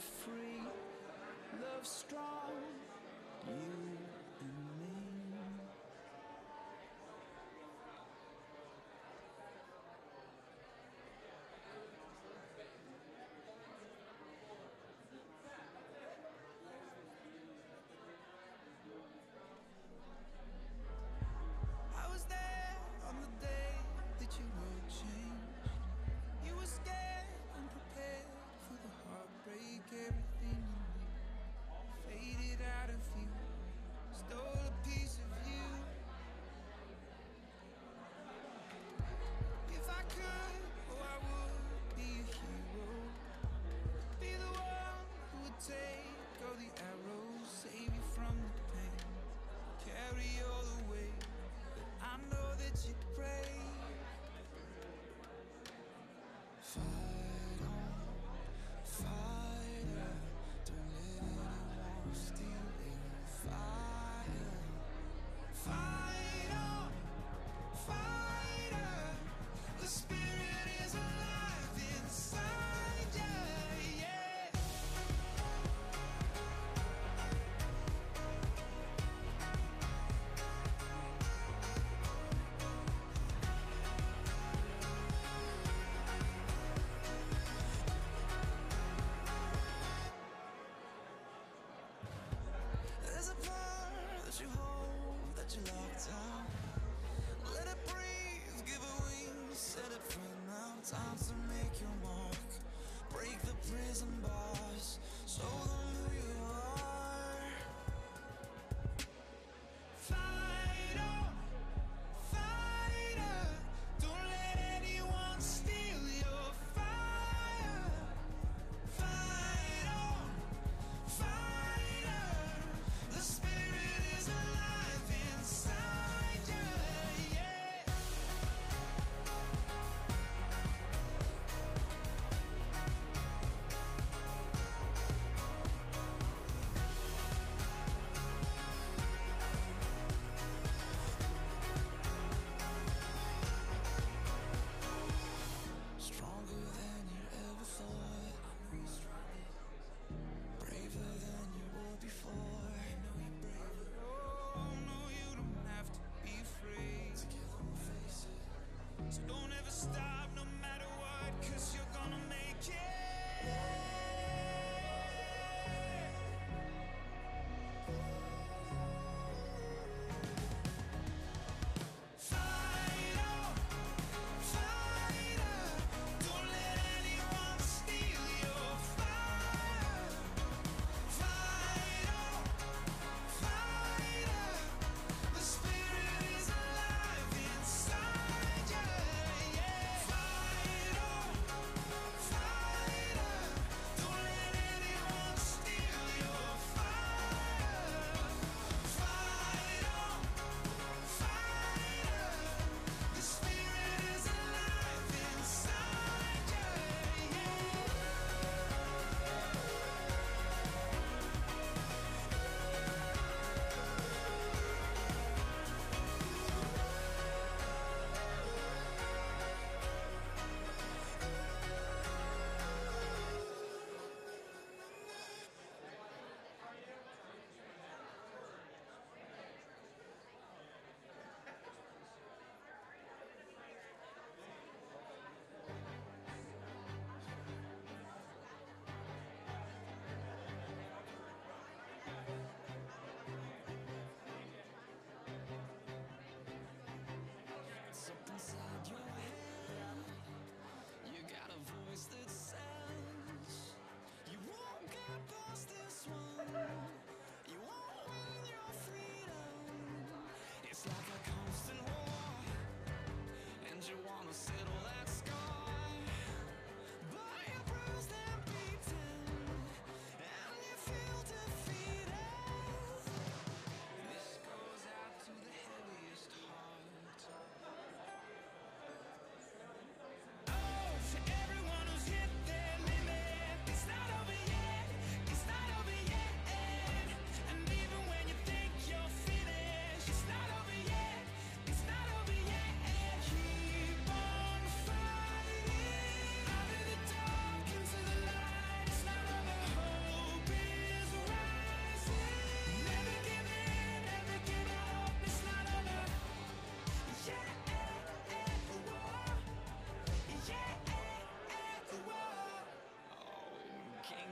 free, love strong.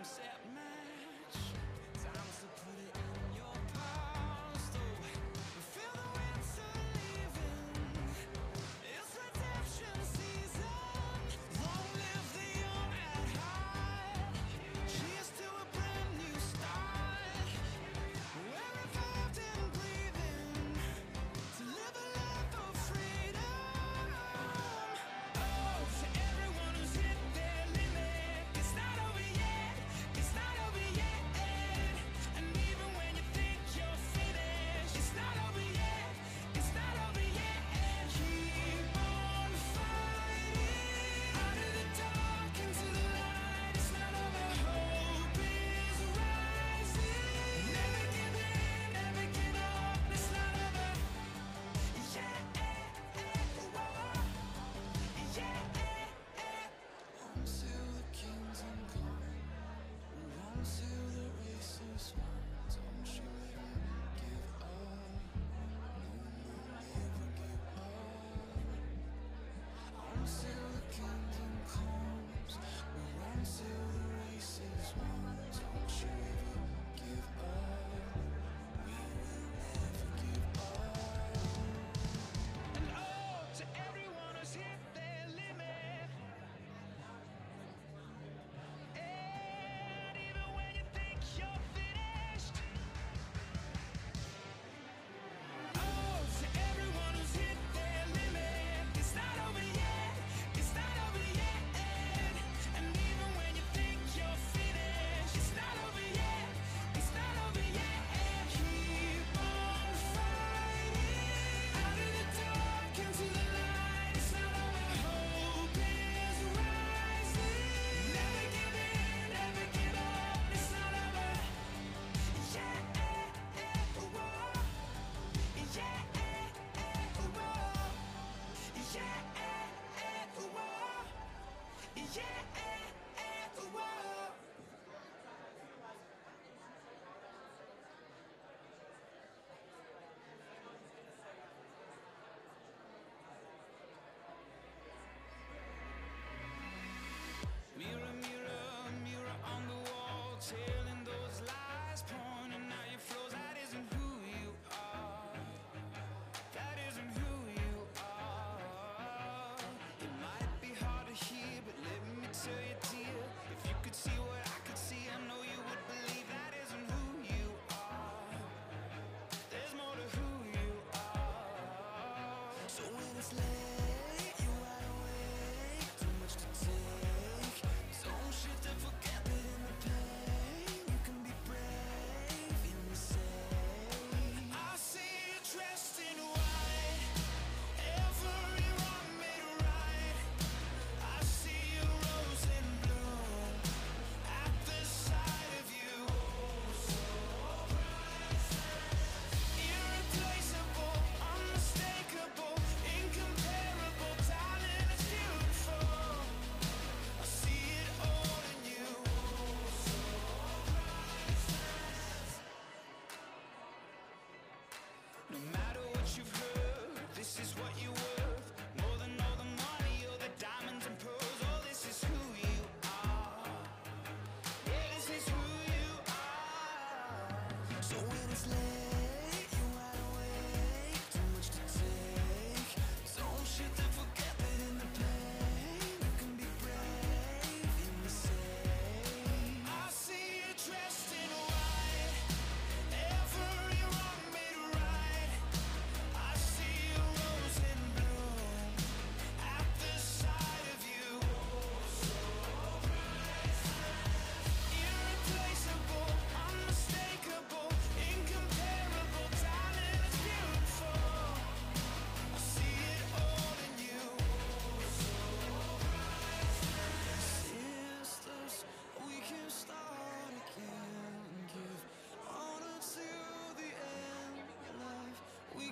upset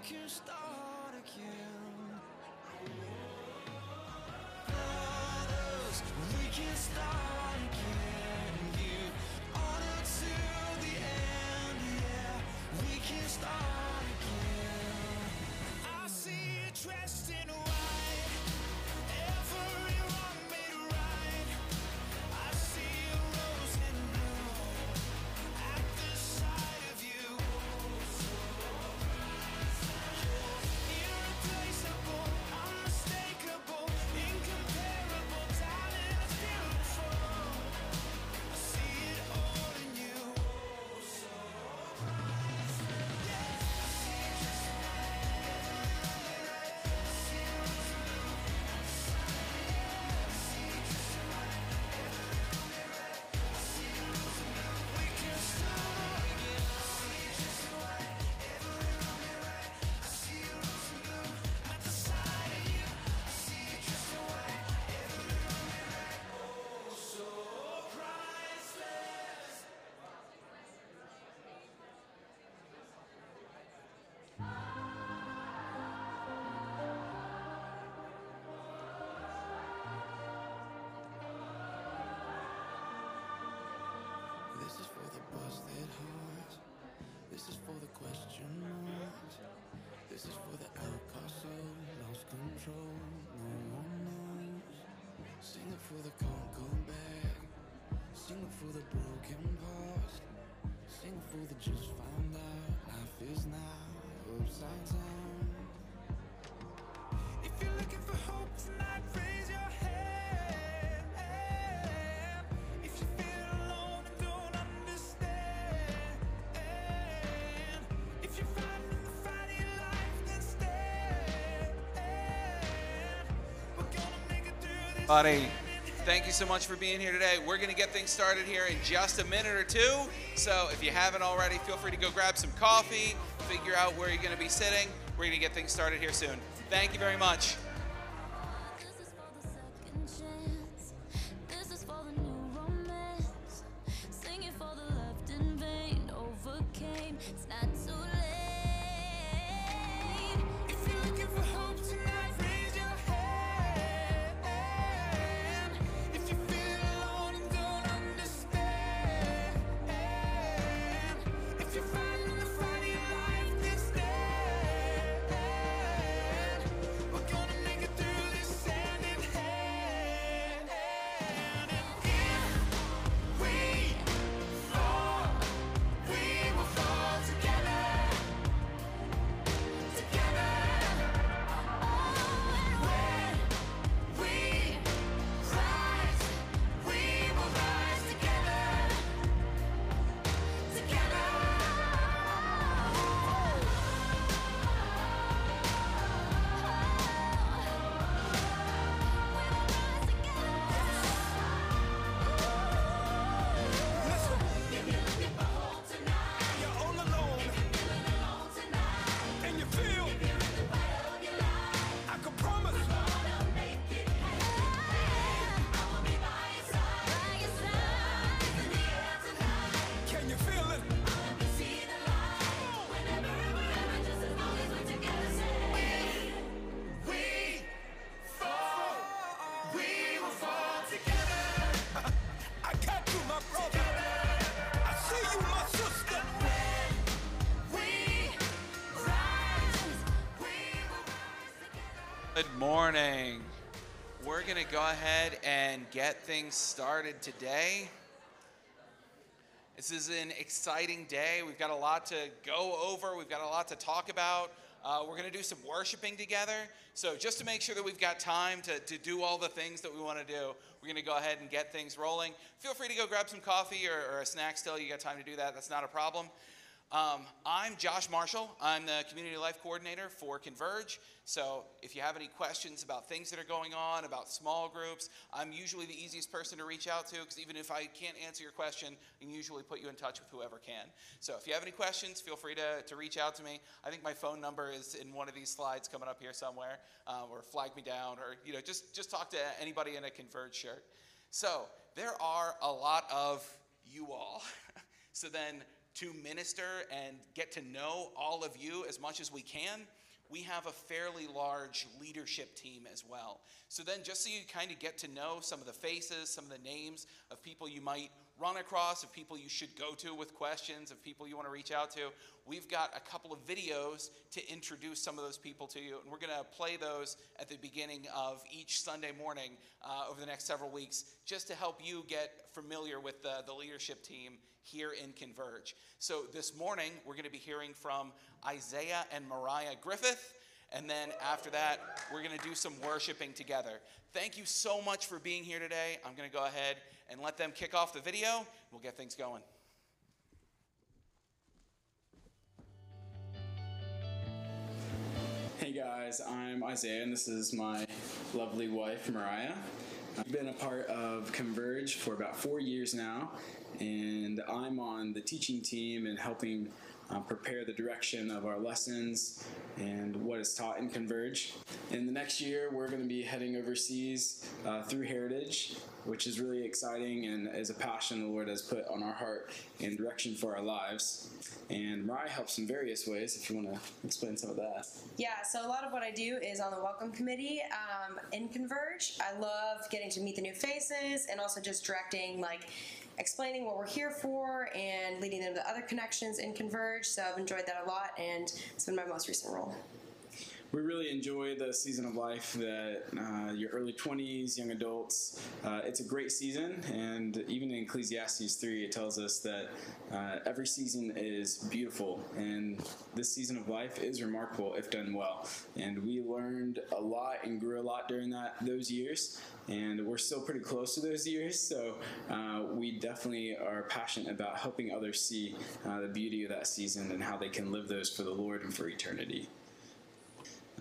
can start again. Brothers, we can start again. The end, yeah. We can start again. I see you dressed in. Sing it for the can't go back. Sing it for the broken past Sing it for the just found out. Life is now upside down. If you're looking for hope tonight Buddy, thank you so much for being here today. We're going to get things started here in just a minute or two. So if you haven't already, feel free to go grab some coffee, figure out where you're going to be sitting. We're going to get things started here soon. Thank you very much. Morning. We're going to go ahead and get things started today. This is an exciting day. We've got a lot to go over, we've got a lot to talk about. Uh, we're going to do some worshiping together. So, just to make sure that we've got time to, to do all the things that we want to do, we're going to go ahead and get things rolling. Feel free to go grab some coffee or, or a snack still. You got time to do that. That's not a problem. Um, I'm Josh Marshall. I'm the Community Life Coordinator for Converge. So if you have any questions about things that are going on, about small groups, I'm usually the easiest person to reach out to because even if I can't answer your question, I can usually put you in touch with whoever can. So if you have any questions, feel free to, to reach out to me. I think my phone number is in one of these slides coming up here somewhere, um, or flag me down, or you know, just, just talk to anybody in a Converge shirt. So there are a lot of you all. so then to minister and get to know all of you as much as we can, we have a fairly large leadership team as well. So then, just so you kind of get to know some of the faces, some of the names of people you might run across, of people you should go to with questions, of people you want to reach out to, we've got a couple of videos to introduce some of those people to you. And we're going to play those at the beginning of each Sunday morning uh, over the next several weeks, just to help you get familiar with the, the leadership team here in Converge. So this morning, we're going to be hearing from Isaiah and Mariah Griffith. And then after that, we're going to do some worshiping together. Thank you so much for being here today. I'm going to go ahead and let them kick off the video. We'll get things going. Hey guys, I'm Isaiah, and this is my lovely wife, Mariah. I've been a part of Converge for about four years now, and I'm on the teaching team and helping uh, prepare the direction of our lessons and what is taught in Converge. In the next year, we're going to be heading overseas uh, through Heritage, which is really exciting and is a passion the Lord has put on our heart and direction for our lives. And Mariah helps in various ways, if you want to explain some of that. Yeah, so a lot of what I do is on the welcome committee um, in Converge. I love getting to meet the new faces and also just directing, like, explaining what we're here for and leading them to other connections in Converge. So I've enjoyed that a lot, and it's been my most recent role. We really enjoy the season of life that uh, your early 20s, young adults. Uh, it's a great season, and even in Ecclesiastes 3, it tells us that uh, every season is beautiful, and this season of life is remarkable if done well. And we learned a lot and grew a lot during that those years, and we're still pretty close to those years. So uh, we definitely are passionate about helping others see uh, the beauty of that season and how they can live those for the Lord and for eternity.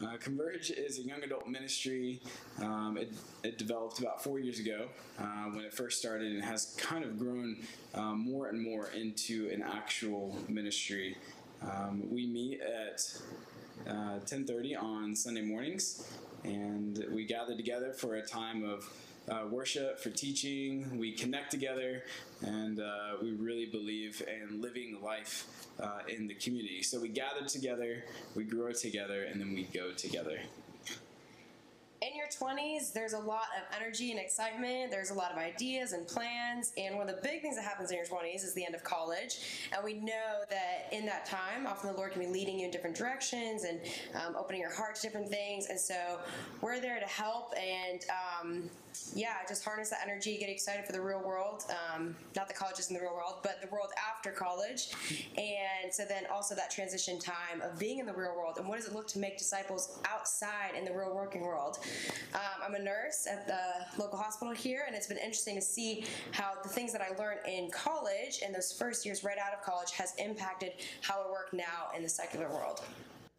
Uh, Converge is a young adult ministry. Um, it, it, developed about four years ago uh, when it first started and has kind of grown um, more and more into an actual ministry. Um, we meet at uh, 10:30 on Sunday mornings, and we gather together for a time of uh, worship, for teaching. We connect together, and uh, we really believe in living life uh, in the community. So we gather together, we grow together, and then we go together. In your 20s, there's a lot of energy and excitement. There's a lot of ideas and plans. And one of the big things that happens in your 20s is the end of college. And we know that in that time, often the Lord can be leading you in different directions and um, opening your heart to different things. And so we're there to help and um, yeah, just harness that energy, get excited for the real world. Um, not the colleges in the real world, but the world after college. And so then also that transition time of being in the real world and what does it look to make disciples outside in the real working world. Um, I'm a nurse at the local hospital here, and it's been interesting to see how the things that I learned in college and those first years right out of college has impacted how I work now in the secular world.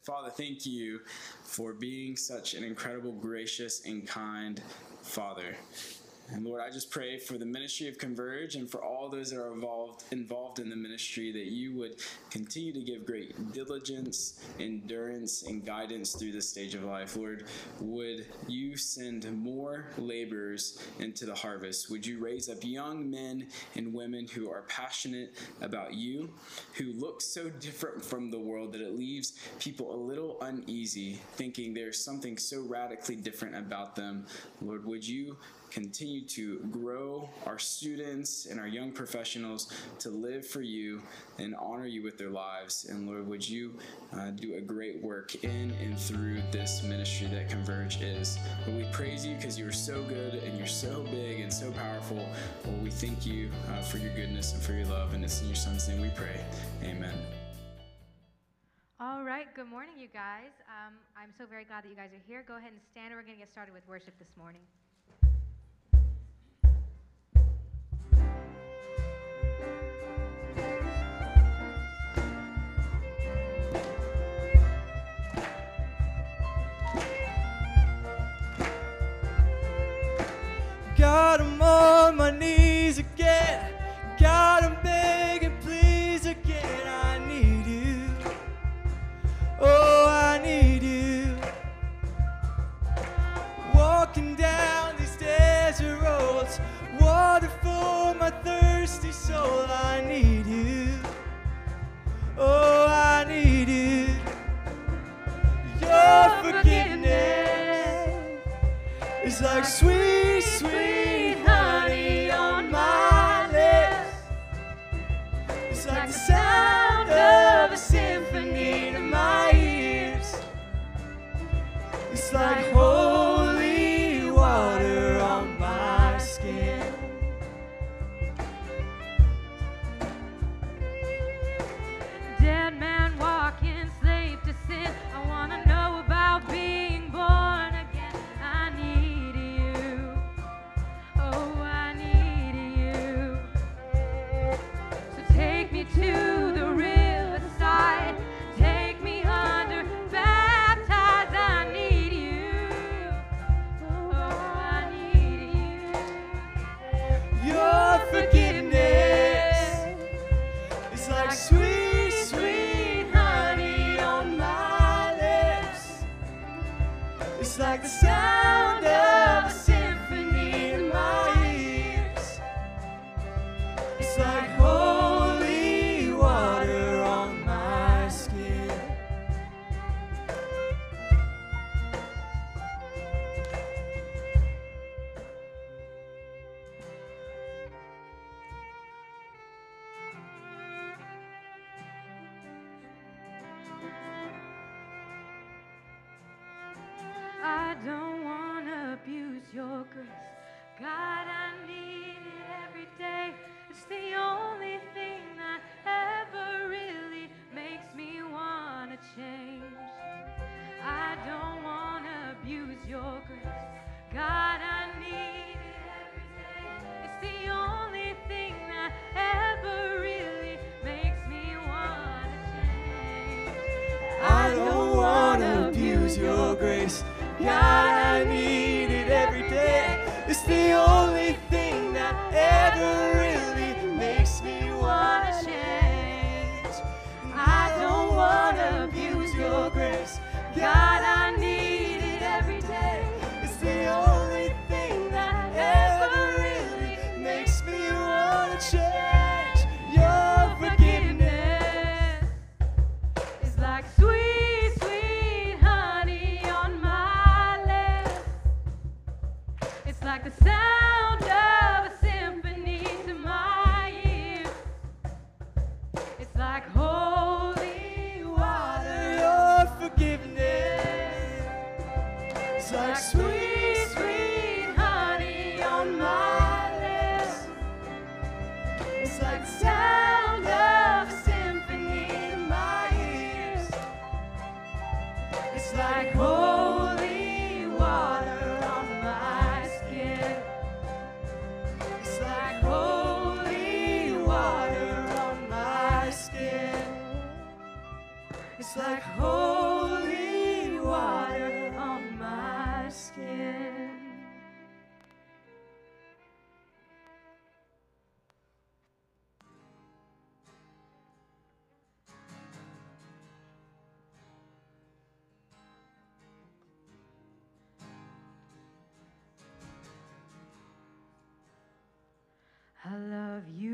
Father, thank you for being such an incredible, gracious, and kind Father. And Lord, I just pray for the ministry of Converge and for all those that are involved involved in the ministry that you would continue to give great diligence, endurance, and guidance through this stage of life. Lord, would you send more laborers into the harvest? Would you raise up young men and women who are passionate about you, who look so different from the world that it leaves people a little uneasy, thinking there's something so radically different about them? Lord, would you continue to grow our students and our young professionals to live for you and honor you with their lives. And Lord, would you uh, do a great work in and through this ministry that Converge is. We praise you because you are so good and you're so big and so powerful. Lord, we thank you uh, for your goodness and for your love. And it's in your son's name we pray. Amen. All right, good morning, you guys. Um, I'm so very glad that you guys are here. Go ahead and stand, and we're going to get started with worship this morning. God, I'm on my knees again. God, I'm begging, please again. I need you. Oh, I need you. Walking down these desert roads, water for my thirsty soul. I need you. Oh, I need you. Your forgiveness is like sweet, sweet like holy the sound I love you,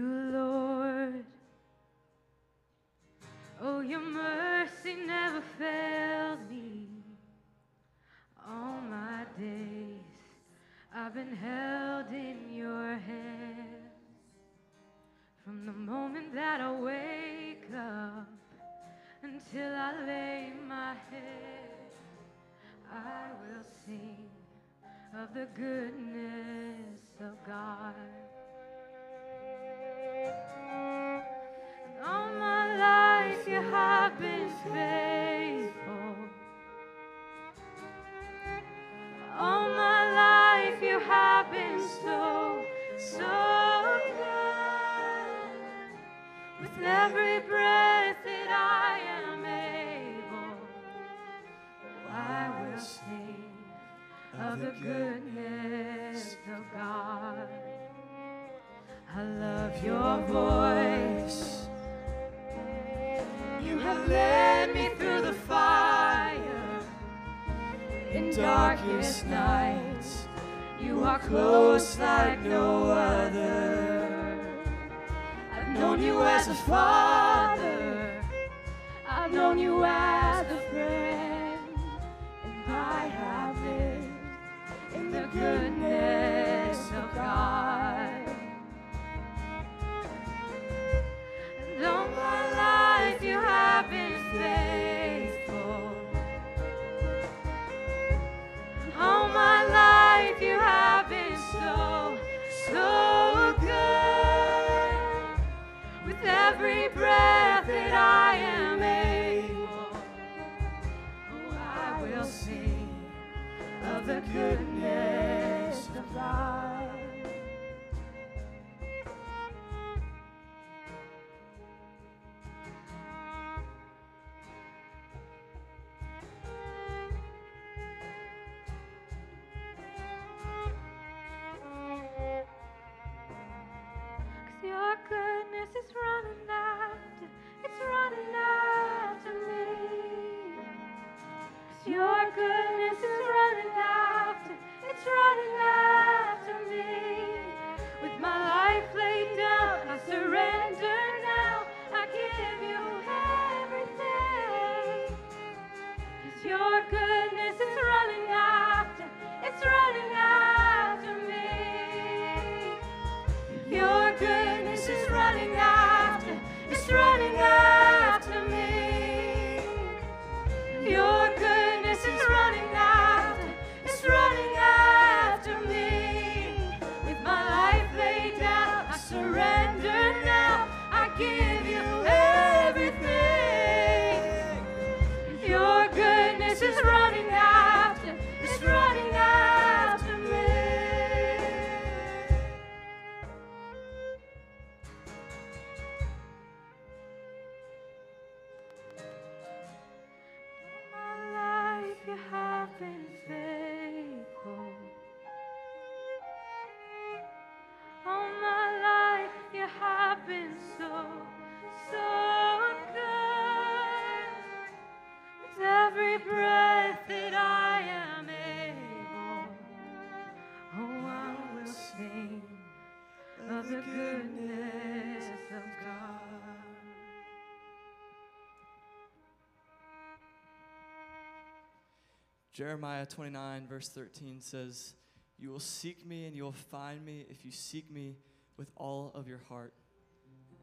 Jeremiah 29, verse 13 says, You will seek me and you will find me if you seek me with all of your heart.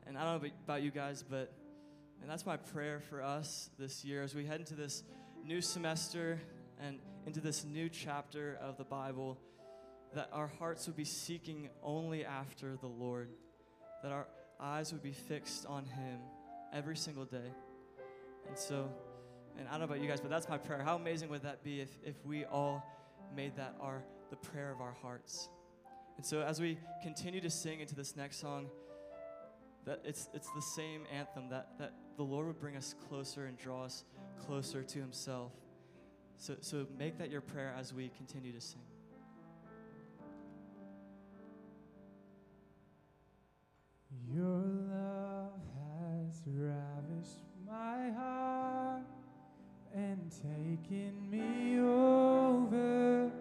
And I don't know about you guys, but and that's my prayer for us this year as we head into this new semester and into this new chapter of the Bible, that our hearts would be seeking only after the Lord, that our eyes would be fixed on Him every single day. And so, and I don't know about you guys, but that's my prayer. How amazing would that be if, if we all made that our the prayer of our hearts? And so as we continue to sing into this next song, that it's it's the same anthem that, that the Lord would bring us closer and draw us closer to himself. So so make that your prayer as we continue to sing. Your love has ravished and taking me over,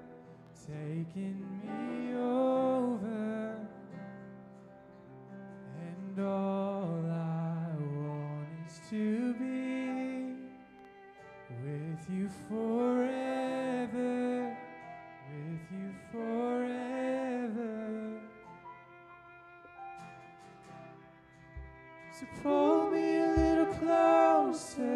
taking me over, and all I want is to be with you forever, with you forever. So pull me a little closer,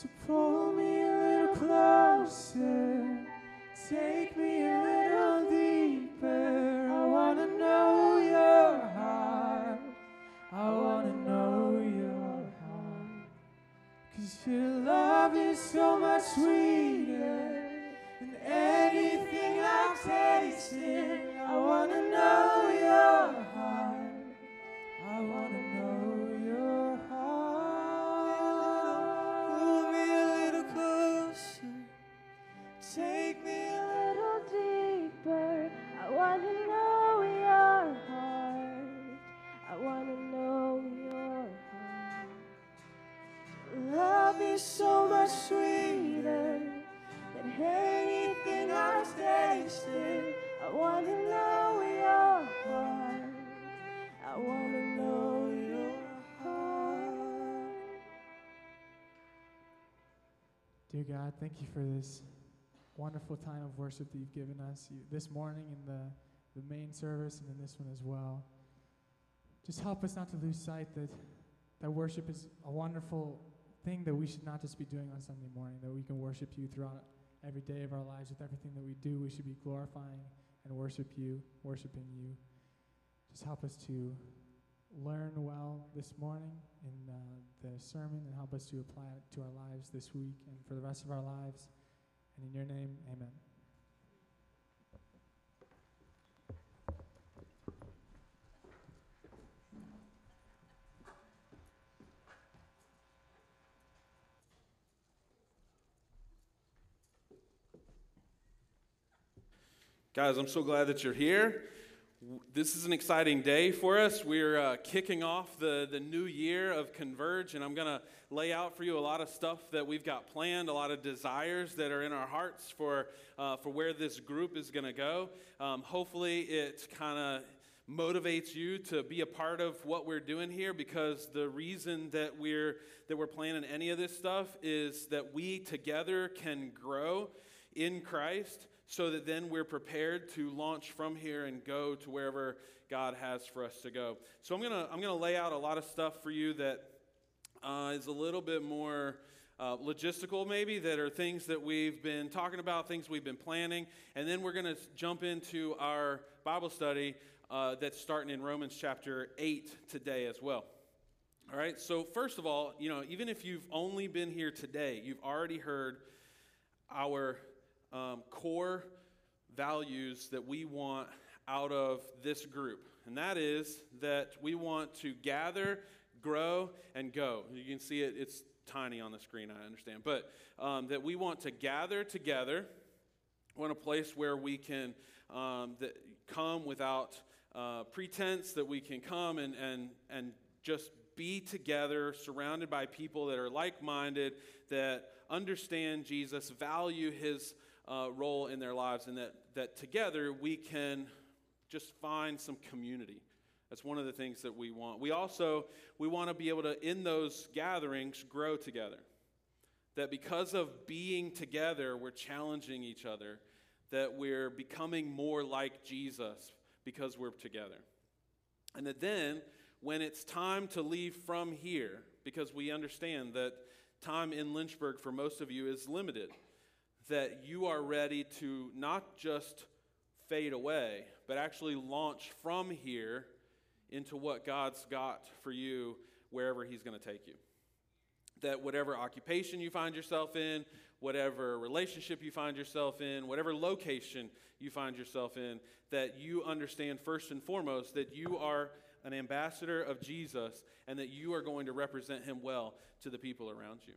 So pull me a little closer, take thank you for this wonderful time of worship that you've given us you, this morning in the, the main service and in this one as well. Just help us not to lose sight that, that worship is a wonderful thing that we should not just be doing on Sunday morning, that we can worship you throughout every day of our lives with everything that we do. We should be glorifying and worship you, worshiping you. Just help us to learn well this morning in uh, the sermon and help us to apply it to our lives this week for the rest of our lives. And in your name, amen. Guys, I'm so glad that you're here. This is an exciting day for us. We're uh, kicking off the, the new year of Converge, and I'm going to lay out for you a lot of stuff that we've got planned, a lot of desires that are in our hearts for, uh, for where this group is going to go. Um, hopefully, it kind of motivates you to be a part of what we're doing here because the reason that we're that we're planning any of this stuff is that we together can grow in Christ so that then we're prepared to launch from here and go to wherever God has for us to go. So I'm gonna I'm gonna lay out a lot of stuff for you that uh, is a little bit more uh, logistical, maybe, that are things that we've been talking about, things we've been planning. And then we're going to jump into our Bible study uh, that's starting in Romans chapter 8 today as well. All right, so first of all, you know, even if you've only been here today, you've already heard our um, core values that we want out of this group. And that is that we want to gather, grow, and go. You can see it, it's tiny on the screen, I understand. But um, that we want to gather together. We want a place where we can um, that come without uh, pretense, that we can come and, and, and just be together, surrounded by people that are like minded, that understand Jesus, value his uh, role in their lives, and that, that together we can just find some community. That's one of the things that we want. We also we want to be able to in those gatherings grow together. That because of being together, we're challenging each other, that we're becoming more like Jesus because we're together. And that then when it's time to leave from here, because we understand that time in Lynchburg for most of you is limited, that you are ready to not just fade away, but actually launch from here into what God's got for you wherever He's going to take you. That whatever occupation you find yourself in, whatever relationship you find yourself in, whatever location you find yourself in, that you understand first and foremost that you are an ambassador of Jesus and that you are going to represent Him well to the people around you.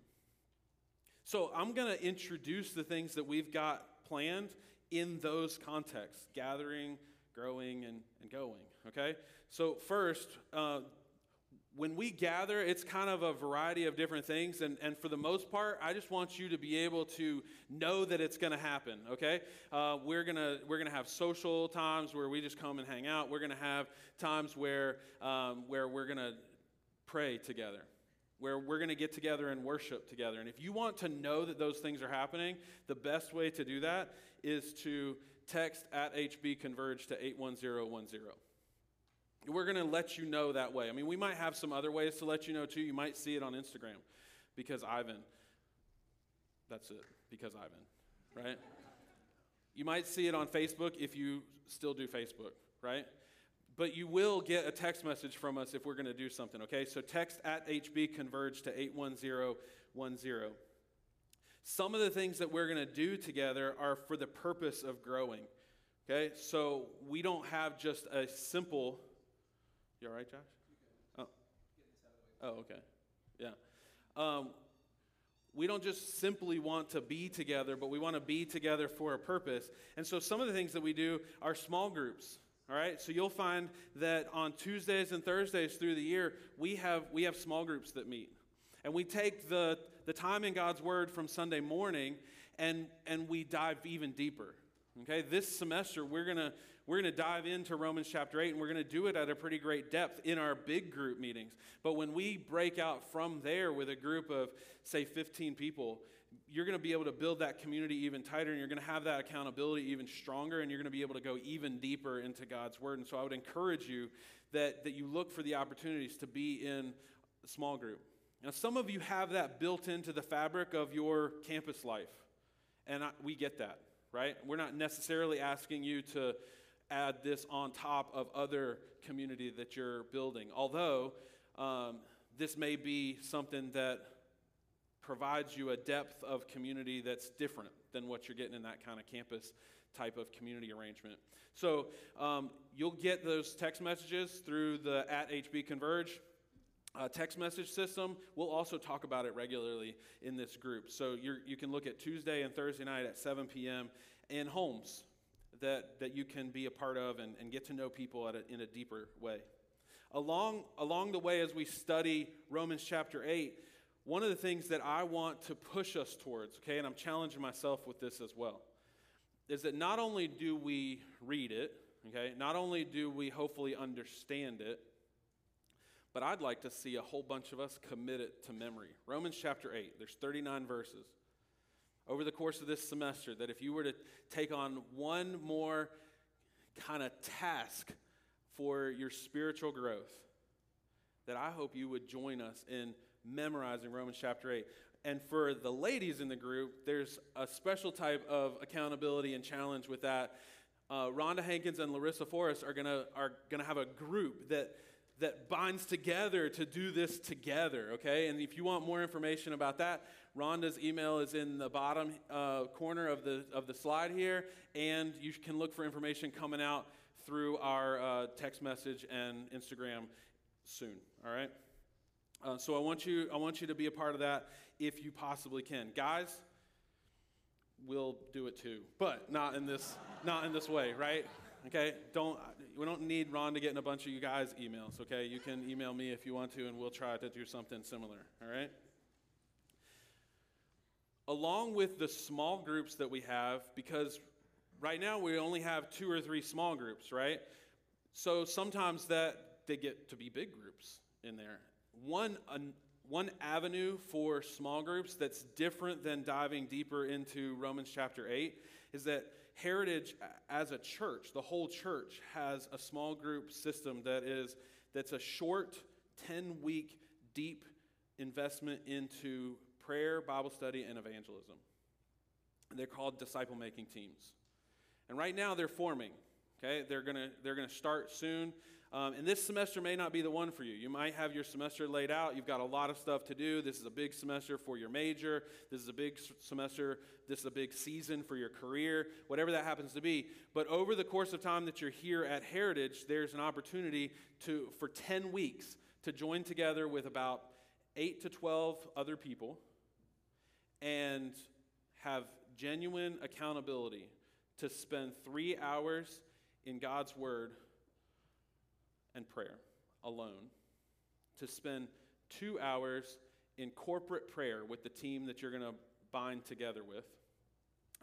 So I'm going to introduce the things that we've got planned in those contexts gathering, growing, and, and going. Okay? So, first, uh, when we gather, it's kind of a variety of different things. And, and for the most part, I just want you to be able to know that it's going to happen, okay? Uh, we're going we're gonna have social times where we just come and hang out. We're going to have times where, um, where we're going to pray together, where we're going to get together and worship together. And if you want to know that those things are happening, the best way to do that is to text at HB Converge to 81010. We're going to let you know that way. I mean, we might have some other ways to let you know too. You might see it on Instagram because Ivan. That's it, because Ivan, right? You might see it on Facebook if you still do Facebook, right? But you will get a text message from us if we're going to do something, okay? So text at HB Converge to 81010. Some of the things that we're going to do together are for the purpose of growing, okay? So we don't have just a simple you all right, Josh? Oh. Oh, okay. Yeah. Um, we don't just simply want to be together, but we want to be together for a purpose. And so some of the things that we do are small groups. All right, so you'll find that on Tuesdays and Thursdays through the year, we have, we have small groups that meet. And we take the, the time in God's Word from Sunday morning and, and we dive even deeper. Okay, this semester we're going to we're going to dive into Romans chapter 8, and we're going to do it at a pretty great depth in our big group meetings. But when we break out from there with a group of, say, 15 people, you're going to be able to build that community even tighter, and you're going to have that accountability even stronger, and you're going to be able to go even deeper into God's Word. And so I would encourage you that, that you look for the opportunities to be in a small group. Now, some of you have that built into the fabric of your campus life, and I, we get that, right? We're not necessarily asking you to add this on top of other community that you're building. Although um, this may be something that provides you a depth of community that's different than what you're getting in that kind of campus type of community arrangement. So um, you'll get those text messages through the at HB Converge. Uh, text message system. We'll also talk about it regularly in this group. So you can look at Tuesday and Thursday night at 7 p.m. in homes that, that you can be a part of and, and get to know people a, in a deeper way. Along, along the way, as we study Romans chapter 8, one of the things that I want to push us towards, okay, and I'm challenging myself with this as well, is that not only do we read it, okay, not only do we hopefully understand it, but I'd like to see a whole bunch of us commit it to memory. Romans chapter 8, there's 39 verses over the course of this semester that if you were to take on one more kind of task for your spiritual growth, that I hope you would join us in memorizing Romans chapter 8. And for the ladies in the group, there's a special type of accountability and challenge with that. Uh, Rhonda Hankins and Larissa Forrest are gonna are gonna have a group that that binds together to do this together. Okay, and if you want more information about that, Rhonda's email is in the bottom uh, corner of the of the slide here, and you can look for information coming out through our uh, text message and Instagram soon. All right. Uh, so I want you, I want you to be a part of that if you possibly can, guys. We'll do it too, but not in this, not in this way, right? Okay. Don't we don't need Ron to get in a bunch of you guys' emails. Okay. You can email me if you want to, and we'll try to do something similar. All right. Along with the small groups that we have, because right now we only have two or three small groups, right? So sometimes that they get to be big groups in there. One, an, one avenue for small groups that's different than diving deeper into Romans chapter 8 is that Heritage as a church, the whole church has a small group system that is that's a short 10 week deep investment into prayer, Bible study and evangelism. They're called disciple making teams. And right now they're forming. Okay, they're gonna they're gonna start soon. Um, and this semester may not be the one for you. You might have your semester laid out. You've got a lot of stuff to do. This is a big semester for your major. This is a big semester. This is a big season for your career, whatever that happens to be. But over the course of time that you're here at Heritage, there's an opportunity to, for 10 weeks, to join together with about 8 to 12 other people and have genuine accountability to spend three hours in God's Word and prayer alone, to spend two hours in corporate prayer with the team that you're going to bind together with,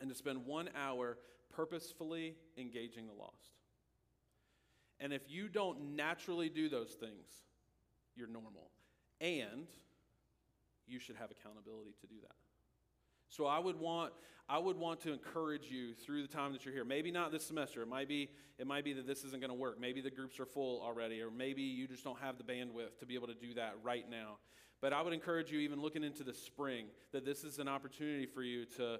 and to spend one hour purposefully engaging the lost. And if you don't naturally do those things, you're normal. And you should have accountability to do that. So I would want I would want to encourage you through the time that you're here. Maybe not this semester. It might be it might be that this isn't going to work. Maybe the groups are full already or maybe you just don't have the bandwidth to be able to do that right now. But I would encourage you even looking into the spring that this is an opportunity for you to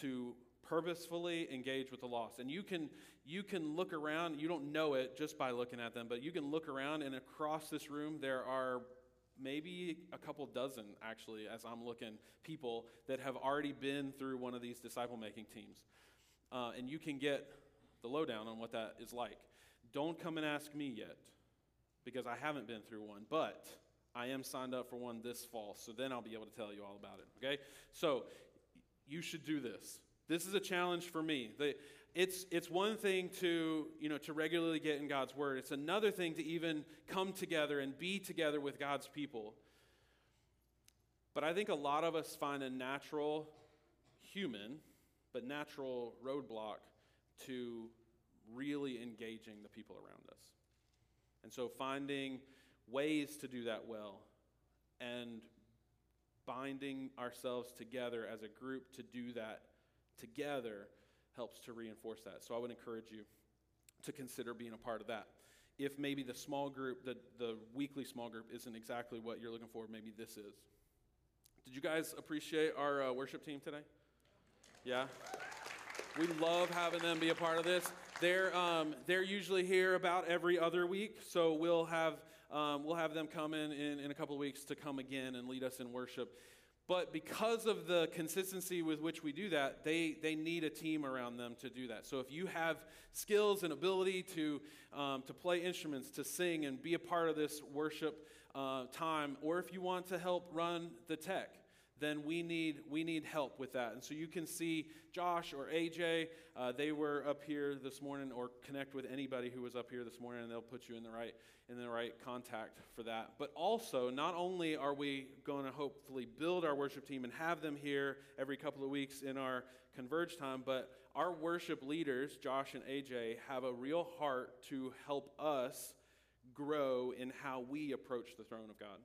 to purposefully engage with the lost. And you can you can look around, you don't know it just by looking at them, but you can look around and across this room there are maybe a couple dozen actually as i'm looking people that have already been through one of these disciple making teams. Uh, and you can get the lowdown on what that is like. Don't come and ask me yet because i haven't been through one but i am signed up for one this fall so then i'll be able to tell you all about it okay? So you should do this. This is a challenge for me it's, it's one thing to, you know, to regularly get in God's word. It's another thing to even come together and be together with God's people. But I think a lot of us find a natural human, but natural roadblock to really engaging the people around us. And so finding ways to do that well and binding ourselves together as a group to do that together helps to reinforce that. So I would encourage you to consider being a part of that. If maybe the small group, the, the weekly small group, isn't exactly what you're looking for, maybe this is. Did you guys appreciate our uh, worship team today? Yeah? We love having them be a part of this. They're, um, they're usually here about every other week, so we'll have, um, we'll have them come in, in in a couple of weeks to come again and lead us in worship. But because of the consistency with which we do that, they, they need a team around them to do that. So if you have skills and ability to, um, to play instruments, to sing, and be a part of this worship uh, time, or if you want to help run the tech, then we need we need help with that. And so you can see Josh or AJ. Uh, they were up here this morning, or connect with anybody who was up here this morning, and they'll put you in the right in the right contact for that. But also, not only are we going to hopefully build our worship team and have them here every couple of weeks in our converge time, but our worship leaders, Josh and AJ, have a real heart to help us grow in how we approach the throne of God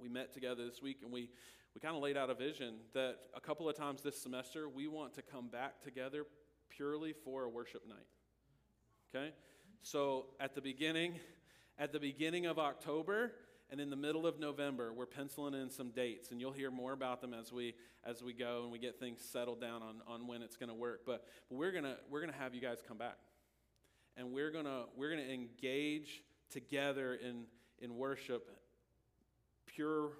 we met together this week and we, we kind of laid out a vision that a couple of times this semester we want to come back together purely for a worship night. Okay? So at the beginning, at the beginning of October, and in the middle of November, we're penciling in some dates, and you'll hear more about them as we as we go and we get things settled down on, on when it's going to work. But, but we're gonna we're gonna have you guys come back, and we're gonna we're gonna engage together in in worship, pure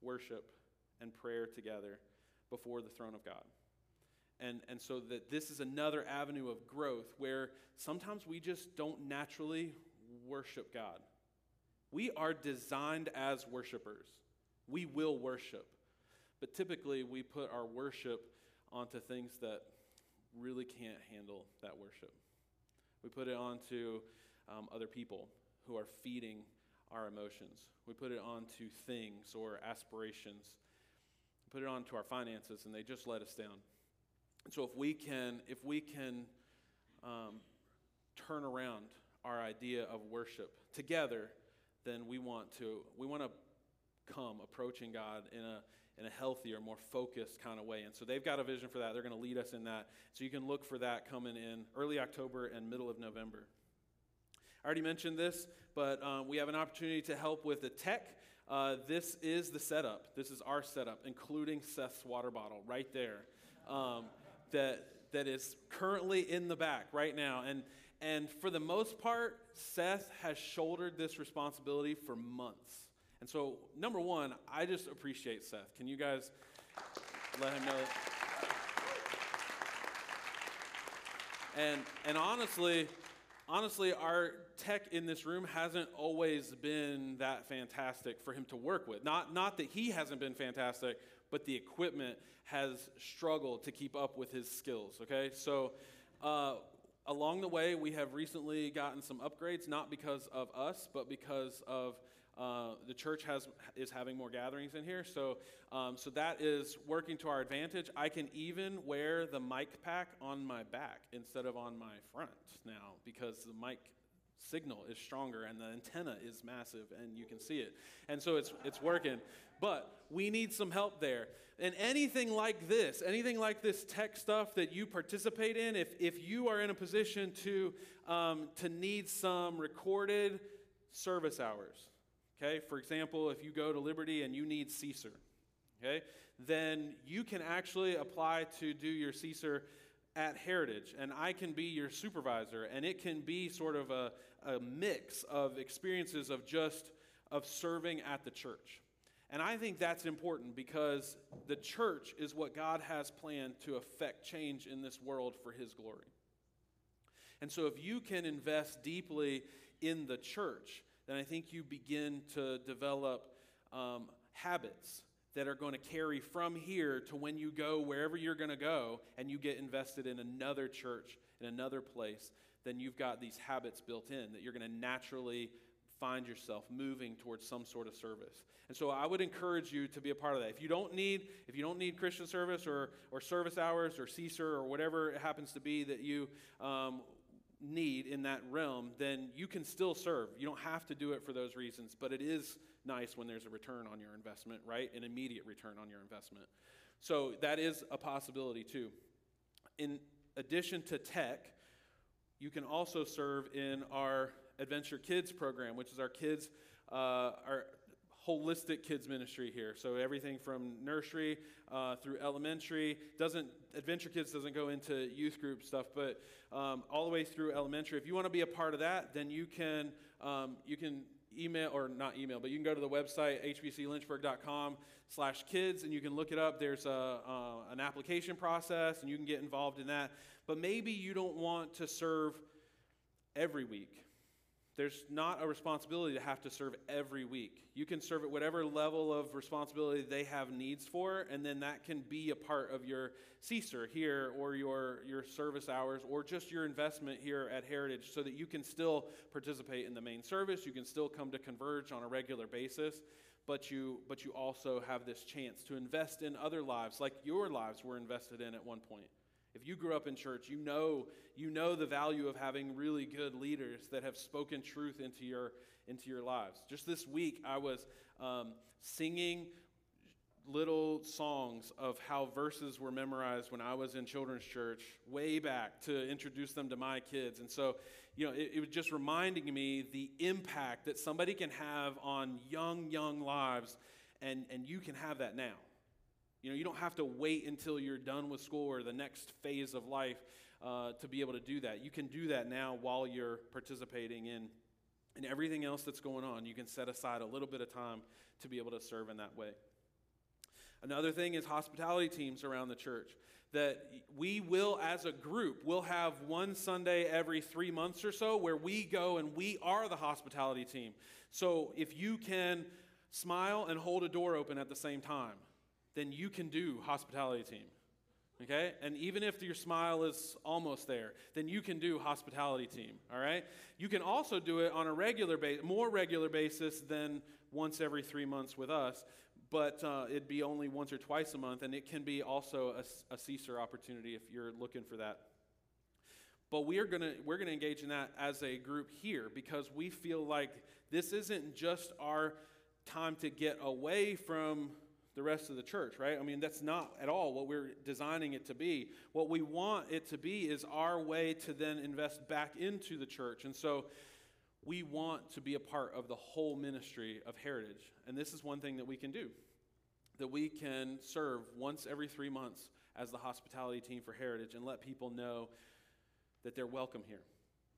worship and prayer together before the throne of God. And, and so that this is another avenue of growth where sometimes we just don't naturally worship God. We are designed as worshipers. We will worship. But typically we put our worship onto things that really can't handle that worship. We put it onto um, other people who are feeding our emotions. We put it onto things or aspirations. Put it onto our finances, and they just let us down. And so, if we can, if we can um, turn around our idea of worship together, then we want to we want to come approaching God in a in a healthier, more focused kind of way. And so they've got a vision for that. They're going to lead us in that. So you can look for that coming in early October and middle of November. I already mentioned this, but um, we have an opportunity to help with the tech. Uh, this is the setup. This is our setup, including Seth's water bottle right there, um, that that is currently in the back right now. And and for the most part, Seth has shouldered this responsibility for months. And so, number one, I just appreciate Seth. Can you guys let him know? And and honestly, honestly, our tech in this room hasn't always been that fantastic for him to work with. Not, not that he hasn't been fantastic, but the equipment has struggled to keep up with his skills, okay? So, uh, along the way, we have recently gotten some upgrades, not because of us, but because of uh, the church has is having more gatherings in here, so um, so that is working to our advantage. I can even wear the mic pack on my back instead of on my front now because the mic signal is stronger and the antenna is massive and you can see it, and so it's it's working. But we need some help there. And anything like this, anything like this tech stuff that you participate in, if if you are in a position to um, to need some recorded service hours Okay, for example, if you go to Liberty and you need CSER, okay, then you can actually apply to do your CSER at Heritage, and I can be your supervisor, and it can be sort of a, a mix of experiences of just of serving at the church. And I think that's important because the church is what God has planned to affect change in this world for His glory. And so, if you can invest deeply in the church, then I think you begin to develop um, habits that are going to carry from here to when you go wherever you're going to go and you get invested in another church, in another place, then you've got these habits built in that you're going to naturally find yourself moving towards some sort of service. And so I would encourage you to be a part of that. If you don't need, if you don't need Christian service or, or service hours or CSER or whatever it happens to be that you um, need in that realm, then you can still serve. You don't have to do it for those reasons, but it is nice when there's a return on your investment, right? An immediate return on your investment. So that is a possibility too. In addition to tech, you can also serve in our Adventure Kids program, which is our kids, uh, our holistic kids ministry here. So everything from nursery uh, through elementary doesn't Adventure Kids doesn't go into youth group stuff, but um, all the way through elementary. If you want to be a part of that, then you can um, you can email or not email, but you can go to the website hbclynchburg.com slash kids and you can look it up. There's a, uh, an application process and you can get involved in that. But maybe you don't want to serve every week there's not a responsibility to have to serve every week. You can serve at whatever level of responsibility they have needs for, and then that can be a part of your CSER here or your, your service hours or just your investment here at Heritage so that you can still participate in the main service. You can still come to Converge on a regular basis, but you, but you also have this chance to invest in other lives like your lives were invested in at one point. If you grew up in church, you know, you know the value of having really good leaders that have spoken truth into your, into your lives. Just this week, I was um, singing little songs of how verses were memorized when I was in children's church way back to introduce them to my kids. And so, you know, it, it was just reminding me the impact that somebody can have on young, young lives, and, and you can have that now. You know, you don't have to wait until you're done with school or the next phase of life uh, to be able to do that. You can do that now while you're participating in, in everything else that's going on. You can set aside a little bit of time to be able to serve in that way. Another thing is hospitality teams around the church. That we will, as a group, will have one Sunday every three months or so where we go and we are the hospitality team. So if you can smile and hold a door open at the same time, then you can do hospitality team. Okay? And even if your smile is almost there, then you can do hospitality team, all right? You can also do it on a regular basis, more regular basis than once every 3 months with us, but uh, it'd be only once or twice a month and it can be also a, a CSER opportunity if you're looking for that. But we are gonna we're gonna engage in that as a group here because we feel like this isn't just our time to get away from the rest of the church, right? I mean, that's not at all what we're designing it to be. What we want it to be is our way to then invest back into the church. And so we want to be a part of the whole ministry of heritage. And this is one thing that we can do that we can serve once every three months as the hospitality team for heritage and let people know that they're welcome here,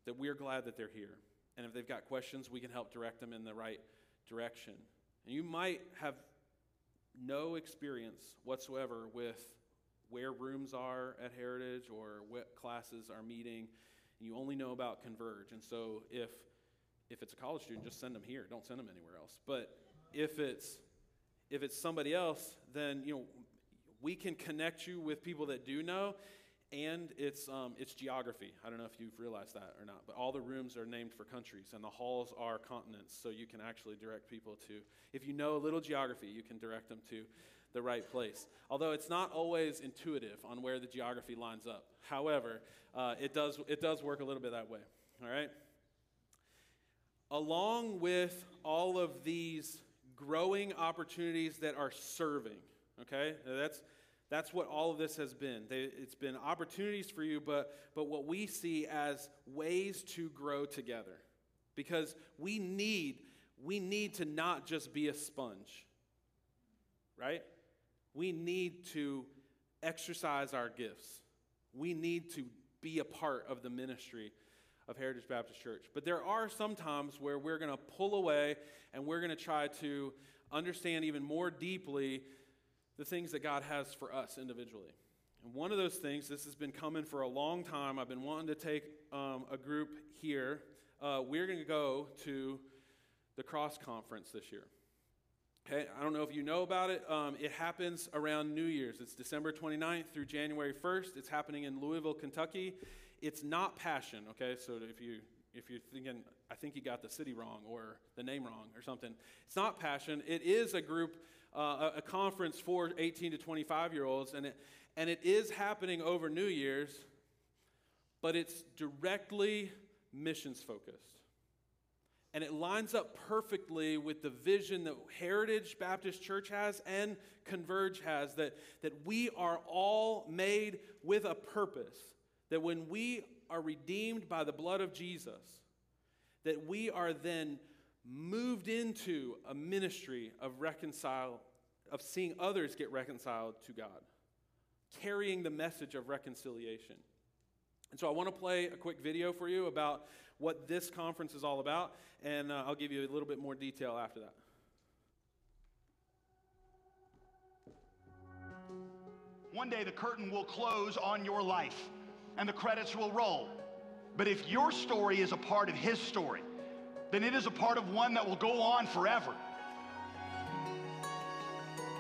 that we're glad that they're here. And if they've got questions, we can help direct them in the right direction. And you might have no experience whatsoever with where rooms are at Heritage or what classes are meeting, and you only know about Converge. And so if if it's a college student, just send them here. Don't send them anywhere else. But if it's if it's somebody else, then you know we can connect you with people that do know, and it's um, it's geography. I don't know if you've realized that or not, but all the rooms are named for countries, and the halls are continents, so you can actually direct people to. If you know a little geography, you can direct them to the right place. Although it's not always intuitive on where the geography lines up. However, uh, it does it does work a little bit that way. All right. Along with all of these growing opportunities that are serving, okay? That's that's what all of this has been. They, it's been opportunities for you, but, but what we see as ways to grow together. Because we need, we need to not just be a sponge, right? We need to exercise our gifts. We need to be a part of the ministry of Heritage Baptist Church. But there are some times where we're going to pull away and we're going to try to understand even more deeply the things that God has for us individually. And one of those things, this has been coming for a long time. I've been wanting to take um, a group here. Uh, we're going to go to the Cross Conference this year. Okay, I don't know if you know about it. Um, it happens around New Year's. It's December 29th through January 1st. It's happening in Louisville, Kentucky. It's not Passion, okay? So if you if you're thinking, I think you got the city wrong or the name wrong or something, it's not Passion. It is a group uh, a, a conference for 18 to 25 year olds, and it, and it is happening over New Year's, but it's directly missions focused. And it lines up perfectly with the vision that Heritage Baptist Church has and Converge has that, that we are all made with a purpose. That when we are redeemed by the blood of Jesus, that we are then moved into a ministry of reconcile of seeing others get reconciled to God, carrying the message of reconciliation. And so I want to play a quick video for you about what this conference is all about, and uh, I'll give you a little bit more detail after that. One day the curtain will close on your life and the credits will roll. But if your story is a part of his story, then it is a part of one that will go on forever.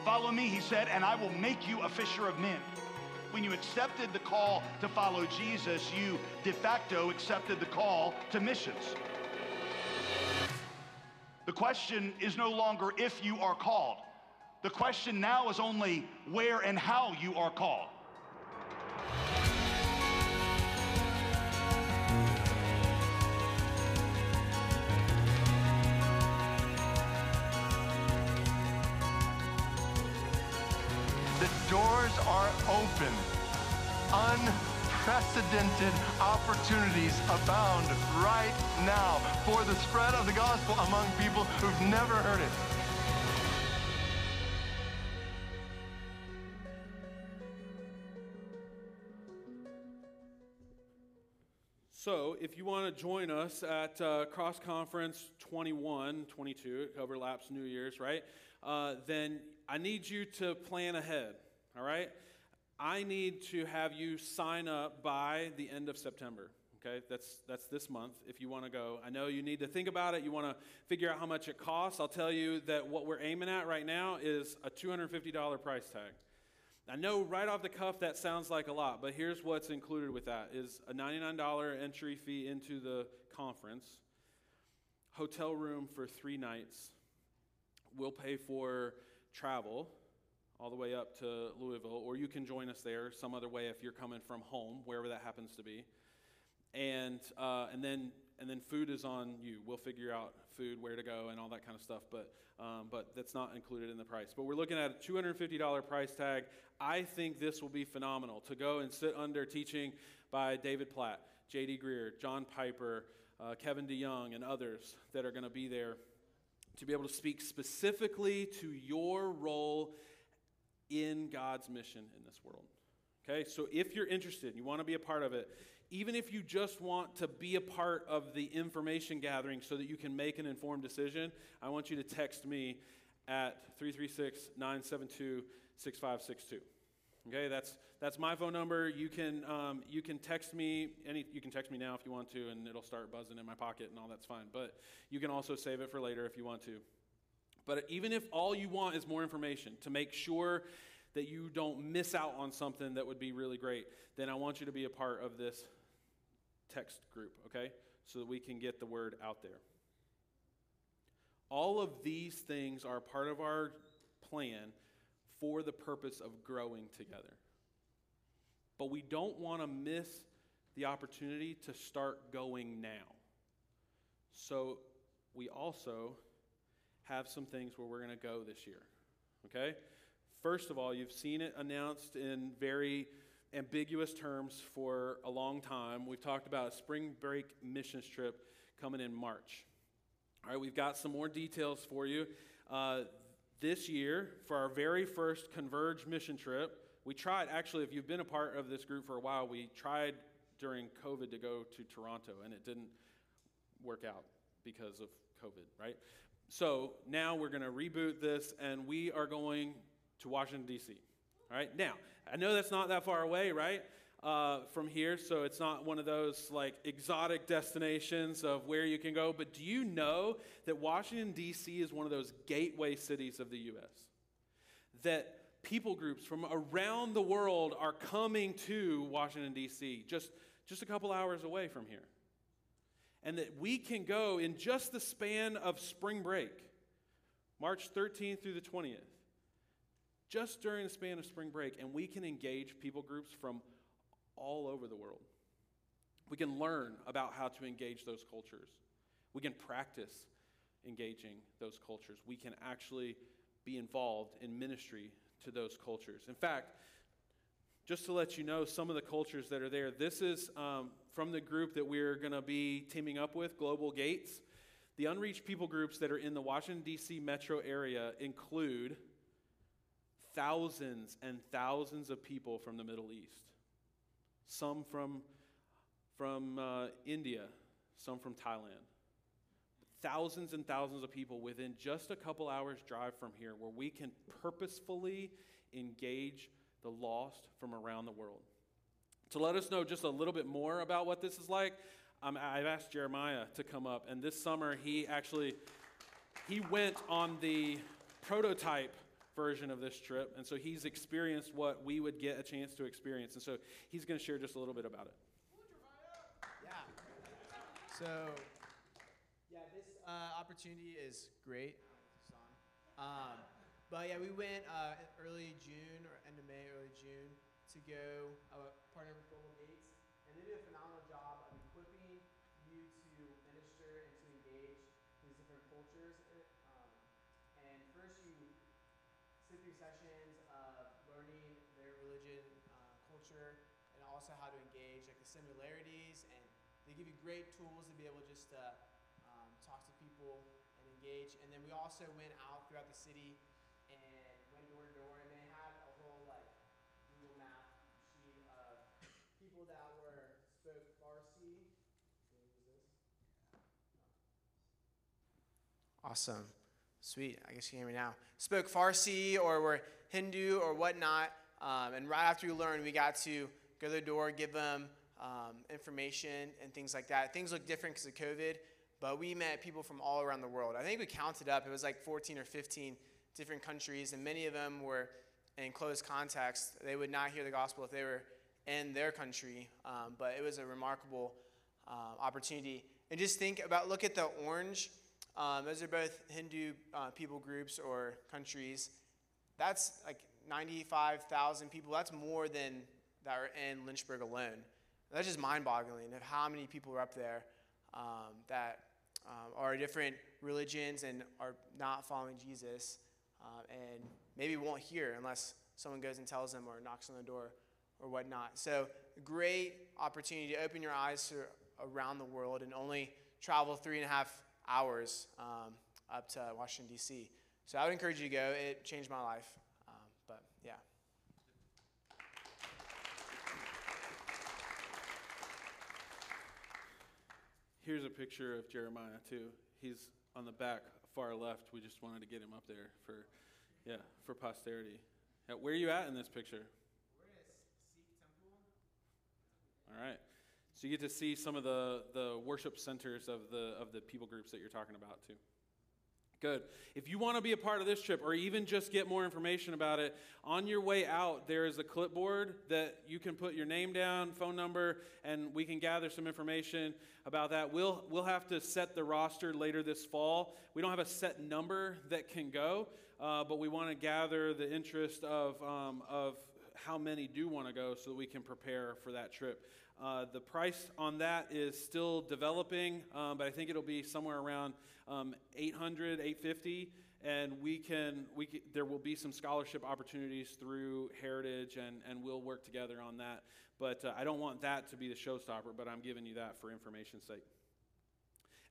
Follow me, he said, and I will make you a fisher of men. When you accepted the call to follow Jesus, you de facto accepted the call to missions. The question is no longer if you are called. The question now is only where and how you are called. Open. Unprecedented opportunities abound right now for the spread of the gospel among people who've never heard it. So, if you want to join us at uh, Cross Conference 21, 22, it overlaps New Year's, right? Uh, then I need you to plan ahead, all right? I need to have you sign up by the end of September. Okay, that's that's this month. If you want to go, I know you need to think about it. You want to figure out how much it costs. I'll tell you that what we're aiming at right now is a $250 price tag. I know right off the cuff that sounds like a lot, but here's what's included with that is a $99 entry fee into the conference, hotel room for 3 nights. We'll pay for travel all the way up to Louisville or you can join us there some other way if you're coming from home, wherever that happens to be. And uh, and then and then food is on you. We'll figure out food, where to go, and all that kind of stuff. But um, but that's not included in the price. But we're looking at a $250 price tag. I think this will be phenomenal to go and sit under teaching by David Platt, J.D. Greear, John Piper, uh, Kevin DeYoung, and others that are going to be there to be able to speak specifically to your role in God's mission in this world. Okay, so if you're interested, you want to be a part of it, even if you just want to be a part of the information gathering so that you can make an informed decision, I want you to text me at 336 972 6562. Okay, that's that's my phone number. You can um, you can text me any you can text me now if you want to, and it'll start buzzing in my pocket and all that's fine. But you can also save it for later if you want to. But even if all you want is more information to make sure that you don't miss out on something that would be really great, then I want you to be a part of this text group, okay? So that we can get the word out there. All of these things are part of our plan for the purpose of growing together. But we don't want to miss the opportunity to start going now. So we also have some things where we're going to go this year. Okay? First of all, you've seen it announced in very ambiguous terms for a long time. We've talked about a spring break missions trip coming in March. All right, we've got some more details for you. Uh, this year, for our very first Converge mission trip, we tried, actually, if you've been a part of this group for a while, we tried during COVID to go to Toronto, and it didn't work out because of COVID, right? So now we're going to reboot this, and we are going to Washington, D.C. All right, now, I know that's not that far away, right? Uh, from here, so it's not one of those like exotic destinations of where you can go. But do you know that Washington, D.C. is one of those gateway cities of the U.S.? That people groups from around the world are coming to Washington, D.C., just, just a couple hours away from here. And that we can go in just the span of spring break, March 13th through the 20th, just during the span of spring break, and we can engage people groups from all over the world. We can learn about how to engage those cultures. We can practice engaging those cultures. We can actually be involved in ministry to those cultures. In fact, just to let you know some of the cultures that are there, this is um, from the group that we're going to be teaming up with, Global Gates. The unreached people groups that are in the Washington, D.C. metro area include thousands and thousands of people from the Middle East, some from, from uh, India, some from Thailand. Thousands and thousands of people within just a couple hours' drive from here, where we can purposefully engage the lost from around the world. To let us know just a little bit more about what this is like, um, I've asked Jeremiah to come up, and this summer he actually he went on the prototype version of this trip, and so he's experienced what we would get a chance to experience, and so he's going to share just a little bit about it. Yeah. So, yeah, this uh, opportunity is great. Um, but yeah, we went uh, early June or end of May, early June to go uh, partner with Global Gates, and they did a phenomenal job of equipping you to minister and to engage these different cultures. Um, and first, you sit through sessions of learning their religion, culture and also how to engage, like the similarities, and they give you great tools to be able just to um, talk to people and engage. And then we also went out throughout the city and went door to door, and they had a whole like Google Map sheet of people that were spoke Farsi. Awesome. Sweet. I guess you hear me now. Spoke Farsi or were Hindu or whatnot. Um, and right after we learned, we got to go to the door, give them um, information and things like that. Things look different because of COVID, but we met people from all around the world. I think we counted up, it was like 14 or 15 different countries, and many of them were in close context. They would not hear the gospel if they were in their country, um, but it was a remarkable uh, opportunity. And just think about, look at the orange. Um, those are both Hindu uh, people groups or countries. That's like 95,000 people. That's more than that are in Lynchburg alone. That's just mind boggling of how many people are up there um, that um, are different religions and are not following Jesus uh, and maybe won't hear unless someone goes and tells them or knocks on the door or whatnot. So, great opportunity to open your eyes to around the world and only travel three and a half hours um, up to Washington, D.C. So, I would encourage you to go. It changed my life. Um, but yeah. Here's a picture of Jeremiah too. He's on the back far left. We just wanted to get him up there for, yeah, for posterity. Yeah, where are you at in this picture? All right. So you get to see some of the, the worship centers of the of the people groups that you're talking about too. Good. If you want to be a part of this trip or even just get more information about it, on your way out, there is a clipboard that you can put your name down, phone number, and we can gather some information about that. We'll, we'll have to set the roster later this fall. We don't have a set number that can go, uh, but we want to gather the interest of, um, of how many do want to go so that we can prepare for that trip. Uh, the price on that is still developing, um, but I think it'll be somewhere around um, 800, 850, and we can, we can, there will be some scholarship opportunities through Heritage, and, and we'll work together on that. But uh, I don't want that to be the showstopper, but I'm giving you that for information's sake.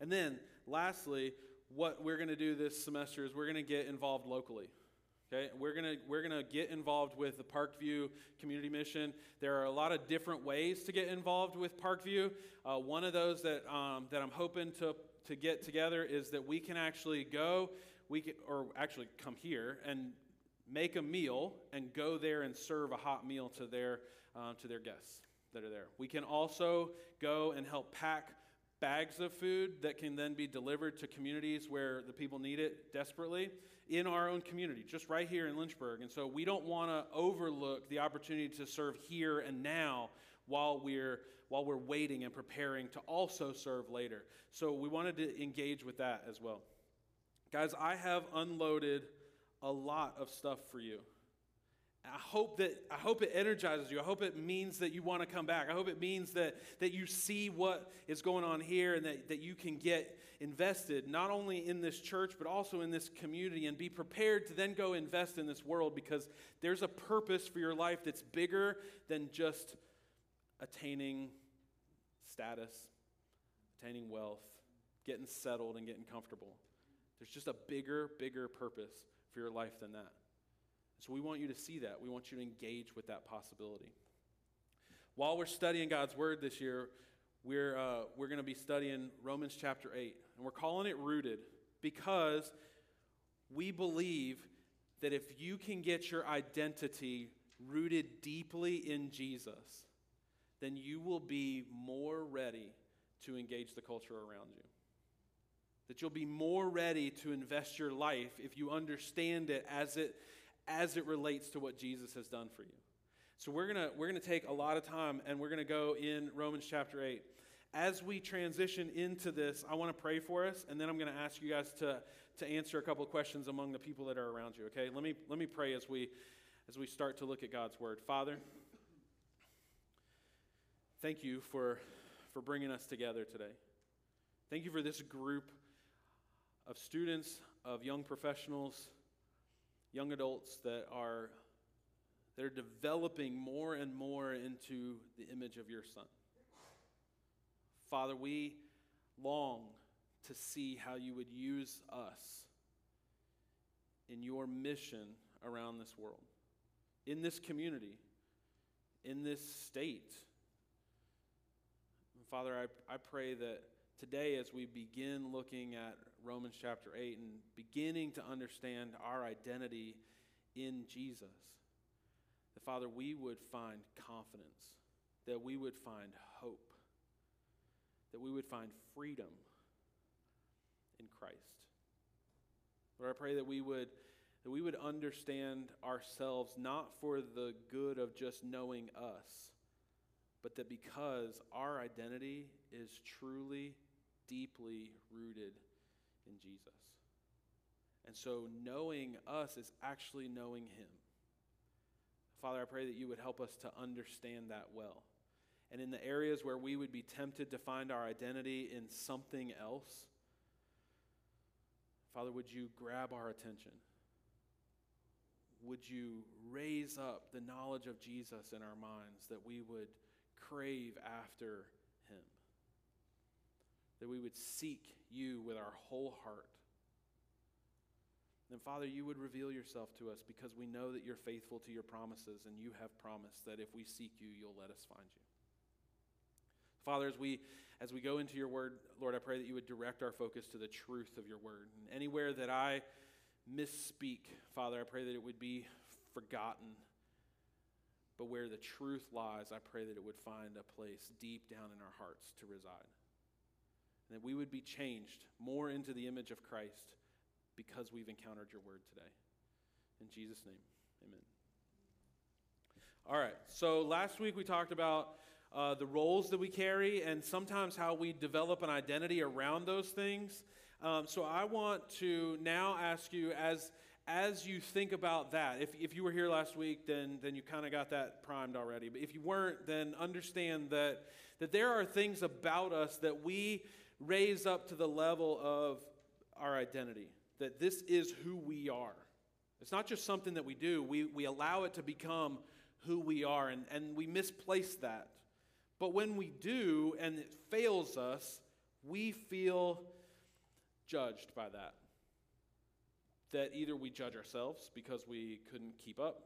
And then, lastly, what we're going to do this semester is we're going to get involved locally. Okay, we're gonna we're gonna get involved with the Parkview Community Mission. There are a lot of different ways to get involved with Parkview. Uh, one of those that um, that I'm hoping to to get together is that we can actually go, we can, or actually come here and make a meal and go there and serve a hot meal to their uh, to their guests that are there. We can also go and help pack bags of food that can then be delivered to communities where the people need it desperately in our own community, just right here in Lynchburg. And so we don't want to overlook the opportunity to serve here and now while we're while we're waiting and preparing to also serve later. So we wanted to engage with that as well. Guys, I have unloaded a lot of stuff for you. I hope that I hope it energizes you. I hope it means that you want to come back. I hope it means that, that you see what is going on here and that, that you can get invested not only in this church but also in this community and be prepared to then go invest in this world because there's a purpose for your life that's bigger than just attaining status, attaining wealth, getting settled and getting comfortable. There's just a bigger, bigger purpose for your life than that. So we want you to see that. We want you to engage with that possibility. While we're studying God's Word this year, we're, uh, we're going to be studying Romans chapter 8. And we're calling it Rooted because we believe that if you can get your identity rooted deeply in Jesus, then you will be more ready to engage the culture around you. That you'll be more ready to invest your life if you understand it as it as it relates to what Jesus has done for you. So we're going to we're going to take a lot of time and we're going to go in Romans chapter 8. As we transition into this, I want to pray for us and then I'm going to ask you guys to to answer a couple questions among the people that are around you, okay? Let me let me pray as we as we start to look at God's word. Father, thank you for for bringing us together today. Thank you for this group of students, of young professionals, young adults that are that are developing more and more into the image of your Son. Father, we long to see how you would use us in your mission around this world, in this community, in this state. Father, I, I pray that today, as we begin looking at Romans chapter 8 and beginning to understand our identity in Jesus, that Father, we would find confidence, that we would find hope, that we would find freedom in Christ. Lord, I pray that we would that we would understand ourselves not for the good of just knowing us, but that because our identity is truly, deeply rooted in Jesus. And so knowing us is actually knowing Him. Father, I pray that you would help us to understand that well. And in the areas where we would be tempted to find our identity in something else, Father, would you grab our attention? Would you raise up the knowledge of Jesus in our minds that we would crave after him? That we would seek you with our whole heart. And Father, you would reveal yourself to us because we know that you're faithful to your promises and you have promised that if we seek you, you'll let us find you. Father, as we as we go into your word, Lord, I pray that you would direct our focus to the truth of your word. And anywhere that I misspeak, Father, I pray that it would be forgotten. But where the truth lies, I pray that it would find a place deep down in our hearts to reside. And that we would be changed more into the image of Christ because we've encountered your word today. In Jesus' name, amen. All right, so last week we talked about uh, the roles that we carry and sometimes how we develop an identity around those things. Um, so I want to now ask you, as as you think about that, if, if you were here last week, then then you kind of got that primed already. But if you weren't, then understand that that there are things about us that we raise up to the level of our identity. That this is who we are. It's not just something that we do. We we allow it to become who we are, and, and we misplace that. But when we do and it fails us, we feel judged by that. That either we judge ourselves because we couldn't keep up,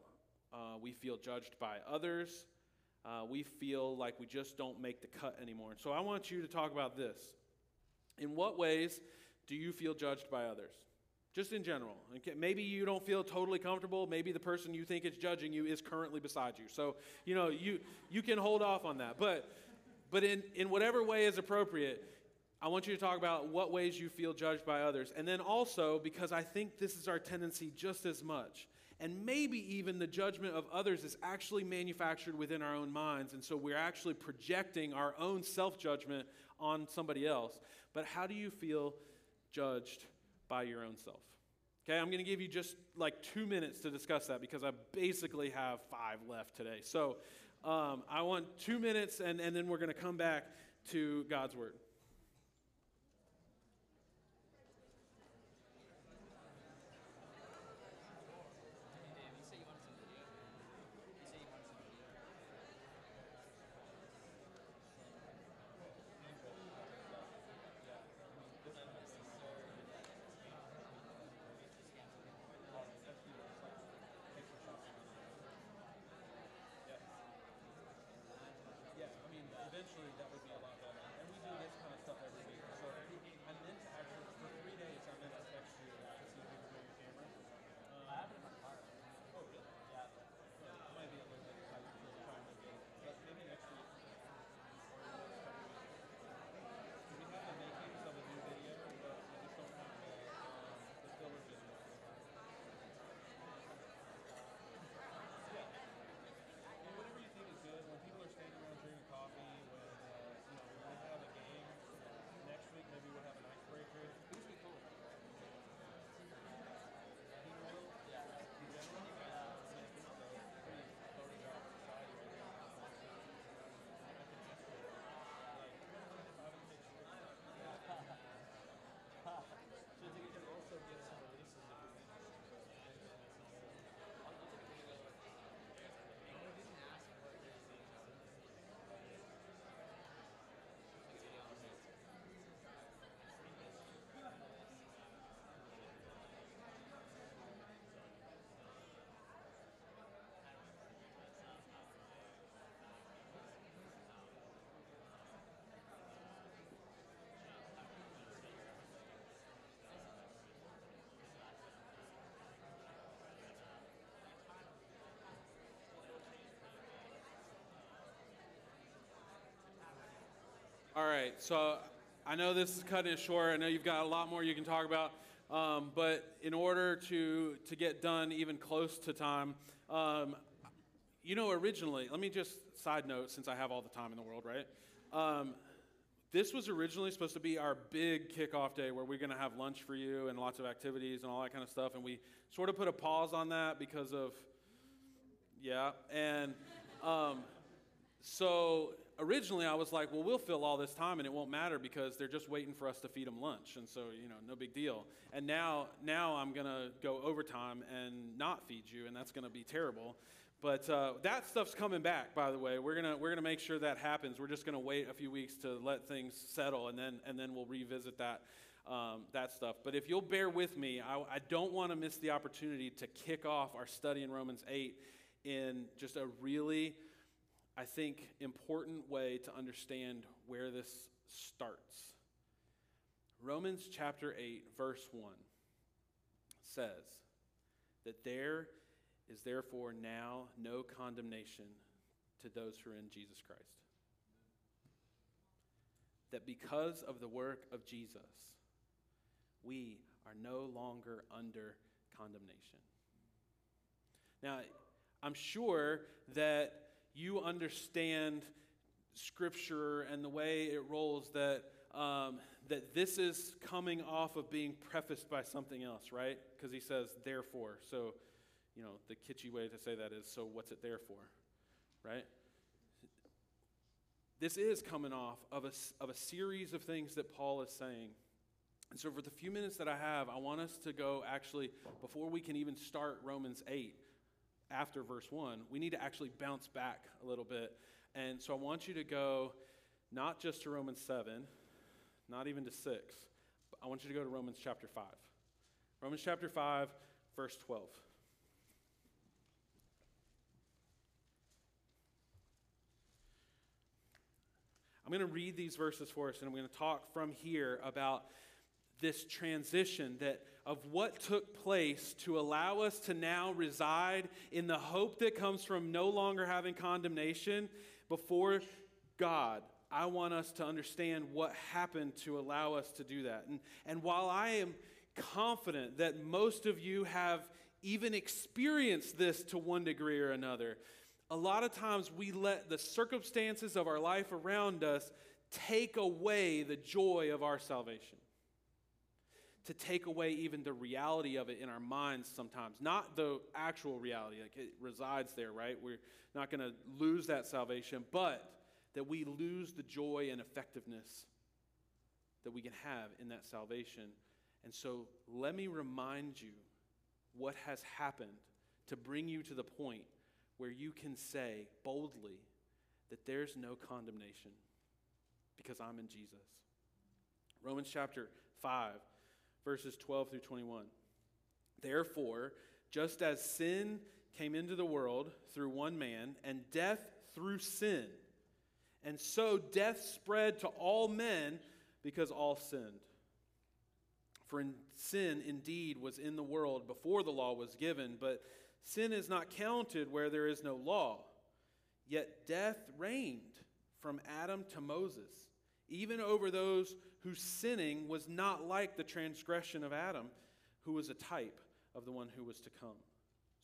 uh, we feel judged by others, uh, we feel like we just don't make the cut anymore. So I want you to talk about this. In what ways do you feel judged by others? Just in general. Maybe you don't feel totally comfortable. Maybe the person you think is judging you is currently beside you. So, you know, you, you can hold off on that. But, but in, in whatever way is appropriate, I want you to talk about what ways you feel judged by others. And then also, because I think this is our tendency just as much, and maybe even the judgment of others is actually manufactured within our own minds. And so we're actually projecting our own self judgment on somebody else. But how do you feel judged by your own self? Okay, I'm going to give you just like two minutes to discuss that because I basically have five left today. So um, I want two minutes, and, and then we're going to come back to God's Word. All right, so I know this is cutting it short. I know you've got a lot more you can talk about. Um, but in order to, to get done even close to time, um, you know, originally, let me just side note since I have all the time in the world, right? Um, this was originally supposed to be our big kickoff day where we're going to have lunch for you and lots of activities and all that kind of stuff. And we sort of put a pause on that because of, yeah. And um, so originally I was like, well, we'll fill all this time and it won't matter because they're just waiting for us to feed them lunch. And so, you know, no big deal. And now, now I'm going to go overtime and not feed you, and that's going to be terrible. But uh, that stuff's coming back, by the way. We're gonna we're gonna make sure that happens. We're just gonna wait a few weeks to let things settle, and then and then we'll revisit that um, that stuff. But if you'll bear with me, I, I don't want to miss the opportunity to kick off our study in Romans eight in just a really, I think, important way to understand where this starts. Romans chapter eight, verse one says that there is therefore now no condemnation to those who are in Jesus Christ. That because of the work of Jesus, we are no longer under condemnation. Now, I'm sure that you understand Scripture and the way it rolls that. Um, that this is coming off of being prefaced by something else, right? Because he says, therefore. So you know, the kitschy way to say that is, so what's it there for? Right? This is coming off of a, of a series of things that Paul is saying. And so, for the few minutes that I have, I want us to go actually, before we can even start Romans 8, after verse 1, we need to actually bounce back a little bit. And so, I want you to go not just to Romans 7, not even to 6, but I want you to go to Romans chapter 5. Romans chapter 5, verse 12. I'm going to read these verses for us, and I'm going to talk from here about this transition that of what took place to allow us to now reside in the hope that comes from no longer having condemnation before God. I want us to understand what happened to allow us to do that. And, and while I am confident that most of you have even experienced this to one degree or another, a lot of times we let the circumstances of our life around us take away the joy of our salvation. To take away even the reality of it in our minds sometimes. Not the actual reality, like it resides there, right? We're not going to lose that salvation, but that we lose the joy and effectiveness that we can have in that salvation. And so let me remind you what has happened to bring you to the point where you can say boldly that there's no condemnation because I'm in Jesus. Romans chapter 5, verses 12 through 21. Therefore, just as sin came into the world through one man, and death through sin, and so death spread to all men because all sinned. For in sin indeed was in the world before the law was given, but Sin is not counted where there is no law. Yet death reigned from Adam to Moses, even over those whose sinning was not like the transgression of Adam, who was a type of the one who was to come.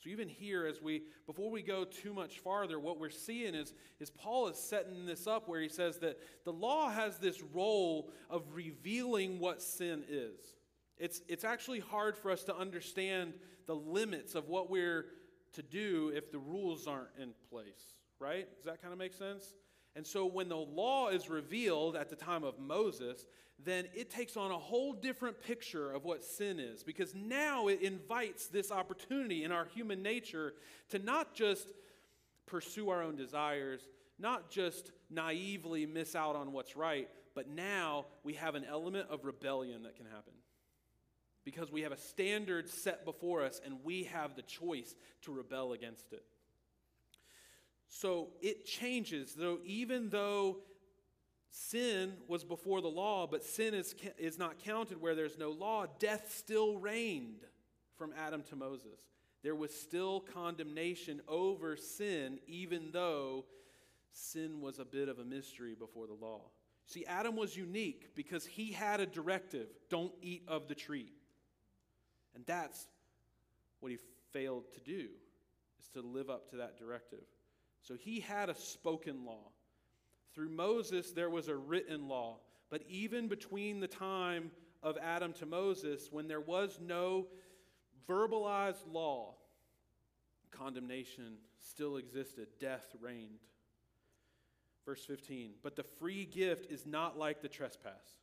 So even here, as we before we go too much farther, what we're seeing is, is Paul is setting this up where he says that the law has this role of revealing what sin is. It's, it's actually hard for us to understand the limits of what we're to do if the rules aren't in place, right? Does that kind of make sense? And so when the law is revealed at the time of Moses, then it takes on a whole different picture of what sin is because now it invites this opportunity in our human nature to not just pursue our own desires, not just naively miss out on what's right, but now we have an element of rebellion that can happen because we have a standard set before us and we have the choice to rebel against it. So it changes, though, even though sin was before the law, but sin is, is not counted where there's no law, death still reigned from Adam to Moses. There was still condemnation over sin, even though sin was a bit of a mystery before the law. See, Adam was unique because he had a directive don't eat of the tree. And that's what he failed to do, is to live up to that directive. So he had a spoken law. Through Moses, there was a written law. But even between the time of Adam to Moses, when there was no verbalized law, condemnation still existed, death reigned. Verse 15, but the free gift is not like the trespass.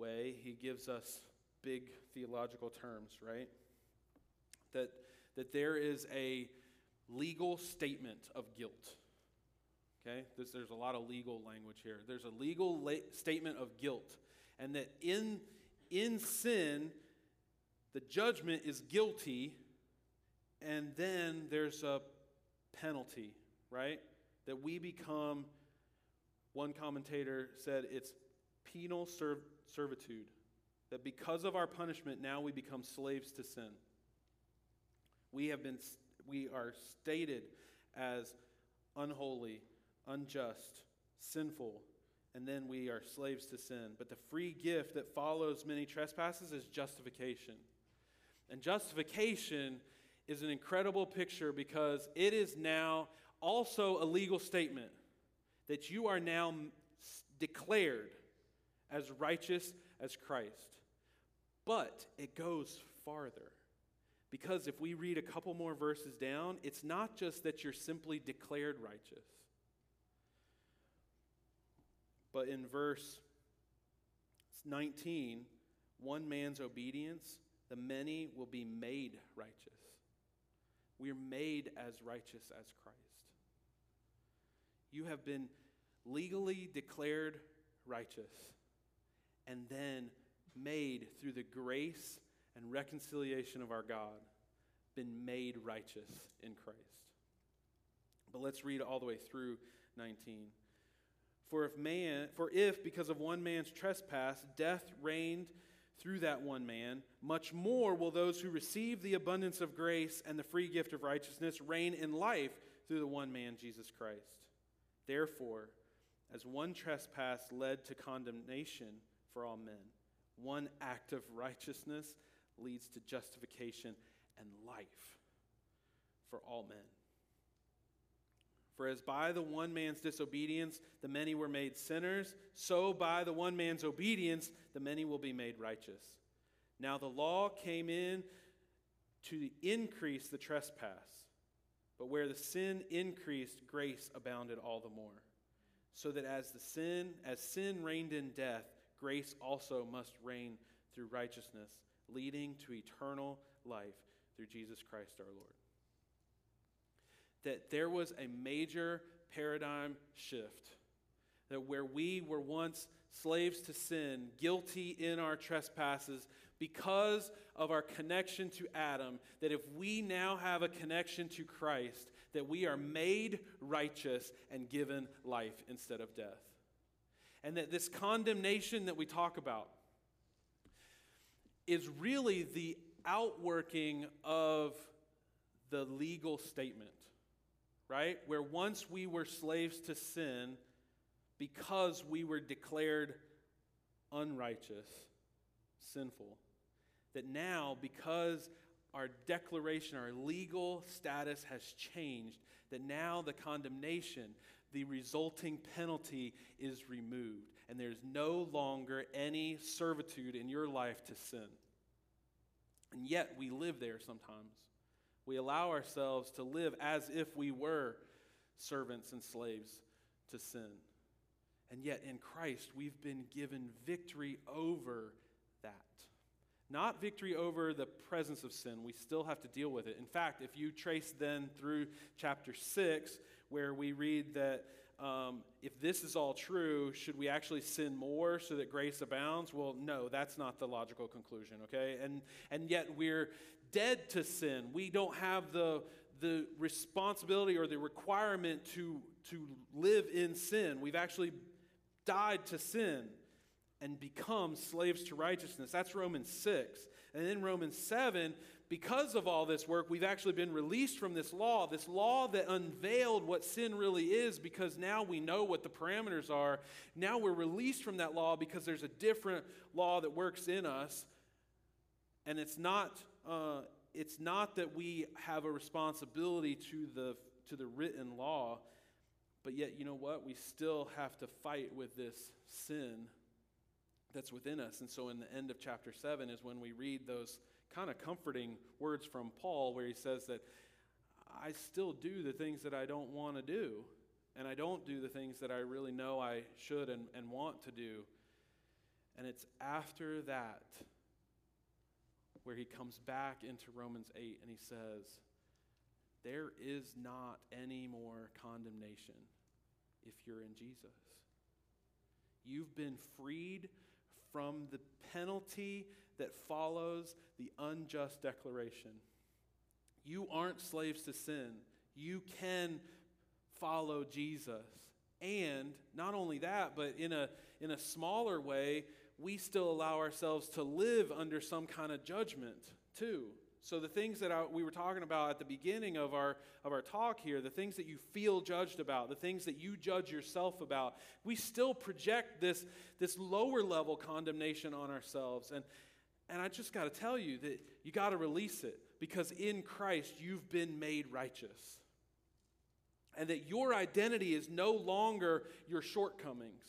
way, he gives us big theological terms, right? That, that there is a legal statement of guilt. Okay? There's, there's a lot of legal language here. There's a legal la- statement of guilt. And that in, in sin, the judgment is guilty, and then there's a penalty, right? That we become, one commentator said, it's penal serv- servitude. That because of our punishment, now we become slaves to sin. We have been, we are stated as unholy, unjust, sinful, and then we are slaves to sin. But the free gift that follows many trespasses is justification. And justification is an incredible picture because it is now also a legal statement that you are now declared as righteous as Christ. But it goes farther. Because if we read a couple more verses down, it's not just that you're simply declared righteous. But in verse 19, one man's obedience, the many will be made righteous. We are made as righteous as Christ. You have been legally declared righteous and then made through the grace and reconciliation of our God, been made righteous in Christ. But let's read all the way through 19. For if man for if because of one man's trespass death reigned through that one man, much more will those who receive the abundance of grace and the free gift of righteousness reign in life through the one man Jesus Christ. Therefore, as one trespass led to condemnation for all men, one act of righteousness leads to justification and life for all men. For as by the one man's disobedience the many were made sinners, so by the one man's obedience the many will be made righteous. Now the law came in to increase the trespass, but where the sin increased, grace abounded all the more. So that as the sin, as sin reigned in death, grace also must reign through righteousness, leading to eternal life through Jesus Christ our Lord that there was a major paradigm shift. That where we were once slaves to sin, guilty in our trespasses, because of our connection to Adam, that if we now have a connection to Christ, that we are made righteous and given life instead of death. And that this condemnation that we talk about is really the outworking of the legal statement right? Where once we were slaves to sin because we were declared unrighteous, sinful. That now, because our declaration, our legal status has changed, that now the condemnation, the resulting penalty is removed, and there's no longer any servitude in your life to sin. And yet we live there sometimes. We allow ourselves to live as if we were servants and slaves to sin. And yet in Christ, we've been given victory over that. Not victory over the presence of sin. We still have to deal with it. In fact, if you trace then through chapter 6, where we read that um, if this is all true, should we actually sin more so that grace abounds? Well, no, that's not the logical conclusion, okay? And, and yet we're dead to sin. We don't have the, the responsibility or the requirement to, to live in sin. We've actually died to sin and become slaves to righteousness. That's Romans 6. And then Romans 7, because of all this work, we've actually been released from this law, this law that unveiled what sin really is, because now we know what the parameters are. Now we're released from that law because there's a different law that works in us. And it's not, uh, it's not that we have a responsibility to the, to the written law, but yet, you know what? We still have to fight with this sin that's within us. And so, in the end of chapter 7 is when we read those kind of comforting words from Paul, where he says that I still do the things that I don't want to do, and I don't do the things that I really know I should and, and want to do. And it's after that where he comes back into Romans 8 and he says, There is not any more condemnation if you're in Jesus. You've been freed from the penalty that follows the unjust declaration. You aren't slaves to sin. You can follow Jesus. And not only that, but in a, in a smaller way, we still allow ourselves to live under some kind of judgment too. So the things that I, we were talking about at the beginning of our of our talk here, the things that you feel judged about, the things that you judge yourself about, we still project this this lower level condemnation on ourselves. And and I just got to tell you that you got to release it because in Christ you've been made righteous. And that your identity is no longer your shortcomings.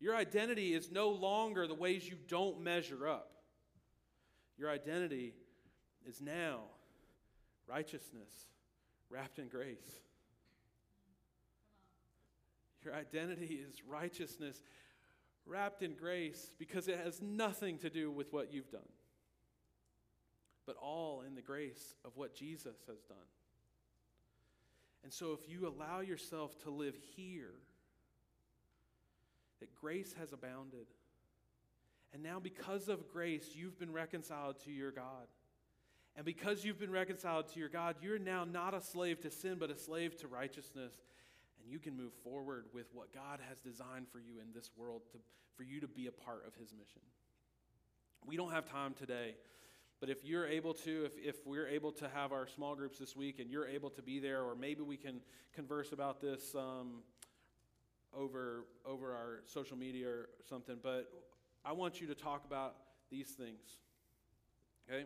Your identity is no longer the ways you don't measure up. Your identity is now righteousness wrapped in grace. Your identity is righteousness wrapped in grace because it has nothing to do with what you've done, but all in the grace of what Jesus has done. And so, if you allow yourself to live here, that grace has abounded. And now, because of grace, you've been reconciled to your God. And because you've been reconciled to your God, you're now not a slave to sin, but a slave to righteousness. And you can move forward with what God has designed for you in this world to, for you to be a part of His mission. We don't have time today, but if you're able to, if, if we're able to have our small groups this week and you're able to be there, or maybe we can converse about this um, over, over our social media or something, but I want you to talk about these things. Okay?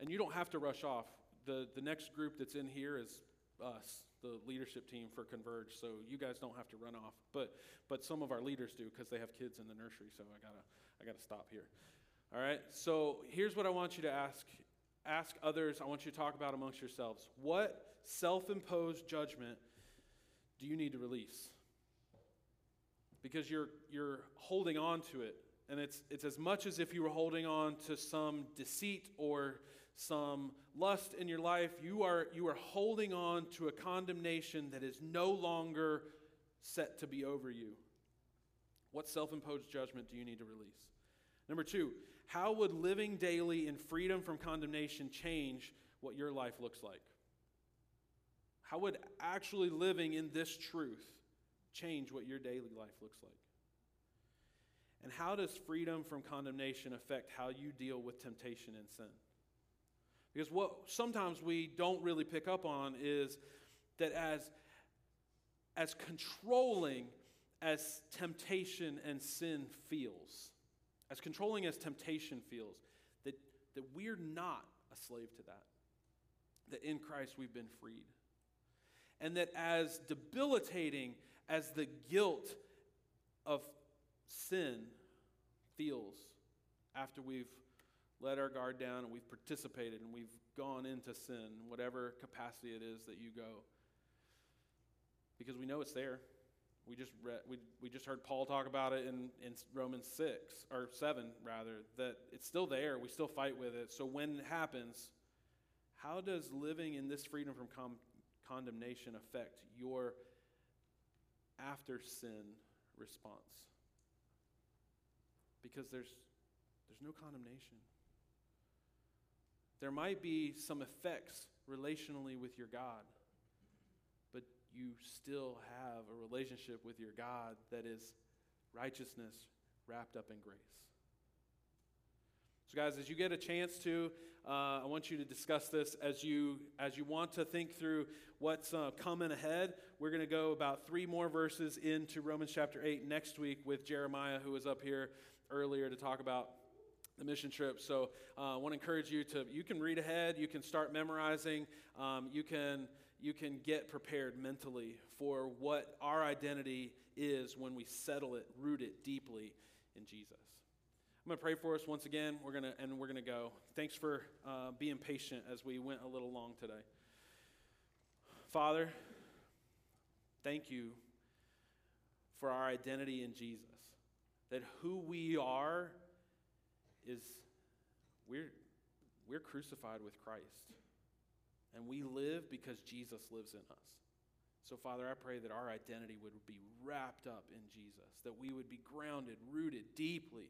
And you don't have to rush off. The, the next group that's in here is us, the leadership team for Converge, so you guys don't have to run off. But, but some of our leaders do because they have kids in the nursery, so I gotta, I gotta stop here. All right? So here's what I want you to ask. Ask others, I want you to talk about amongst yourselves. What self imposed judgment do you need to release? Because you're, you're holding on to it and it's, it's as much as if you were holding on to some deceit or some lust in your life. You are, you are holding on to a condemnation that is no longer set to be over you. What self imposed judgment do you need to release? Number two, how would living daily in freedom from condemnation change what your life looks like? How would actually living in this truth change what your daily life looks like? And how does freedom from condemnation affect how you deal with temptation and sin? Because what sometimes we don't really pick up on is that as, as controlling as temptation and sin feels, as controlling as temptation feels, that, that we're not a slave to that. That in Christ we've been freed. And that as debilitating as the guilt of sin feels after we've let our guard down and we've participated and we've gone into sin, whatever capacity it is that you go. Because we know it's there. We just read, we, we just heard Paul talk about it in, in Romans 6, or 7 rather, that it's still there. We still fight with it. So when it happens, how does living in this freedom from com- condemnation affect your after sin response. Because there's, there's no condemnation. There might be some effects relationally with your God, but you still have a relationship with your God that is righteousness wrapped up in grace. So, guys, as you get a chance to, uh, I want you to discuss this as you as you want to think through what's uh, coming ahead. We're going to go about three more verses into Romans chapter eight next week with Jeremiah, who was up here earlier to talk about the mission trip. So, uh, I want to encourage you to you can read ahead, you can start memorizing, um, you can you can get prepared mentally for what our identity is when we settle it, root it deeply in Jesus. I'm going to pray for us once again. We're to and we're going to go. Thanks for uh, being patient as we went a little long today. Father, thank you for our identity in Jesus. That who we are is we're we're crucified with Christ. And we live because Jesus lives in us. So, Father, I pray that our identity would be wrapped up in Jesus, that we would be grounded, rooted deeply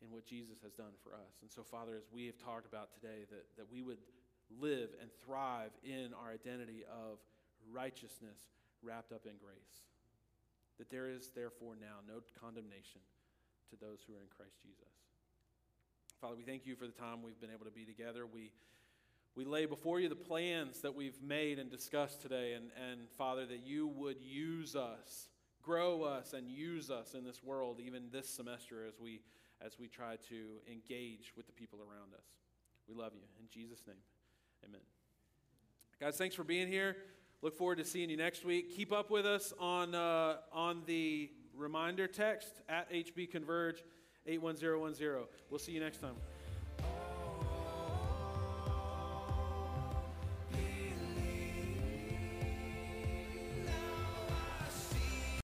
in what Jesus has done for us. And so, Father, as we have talked about today, that, that we would live and thrive in our identity of righteousness wrapped up in grace. That there is, therefore, now no condemnation to those who are in Christ Jesus. Father, we thank you for the time we've been able to be together. We, we lay before you the plans that we've made and discussed today. And, and Father, that you would use us, grow us, and use us in this world, even this semester, as we as we try to engage with the people around us. We love you. In Jesus' name, amen. Guys, thanks for being here. Look forward to seeing you next week. Keep up with us on, uh, on the reminder text at HB Converge 81010. We'll see you next time.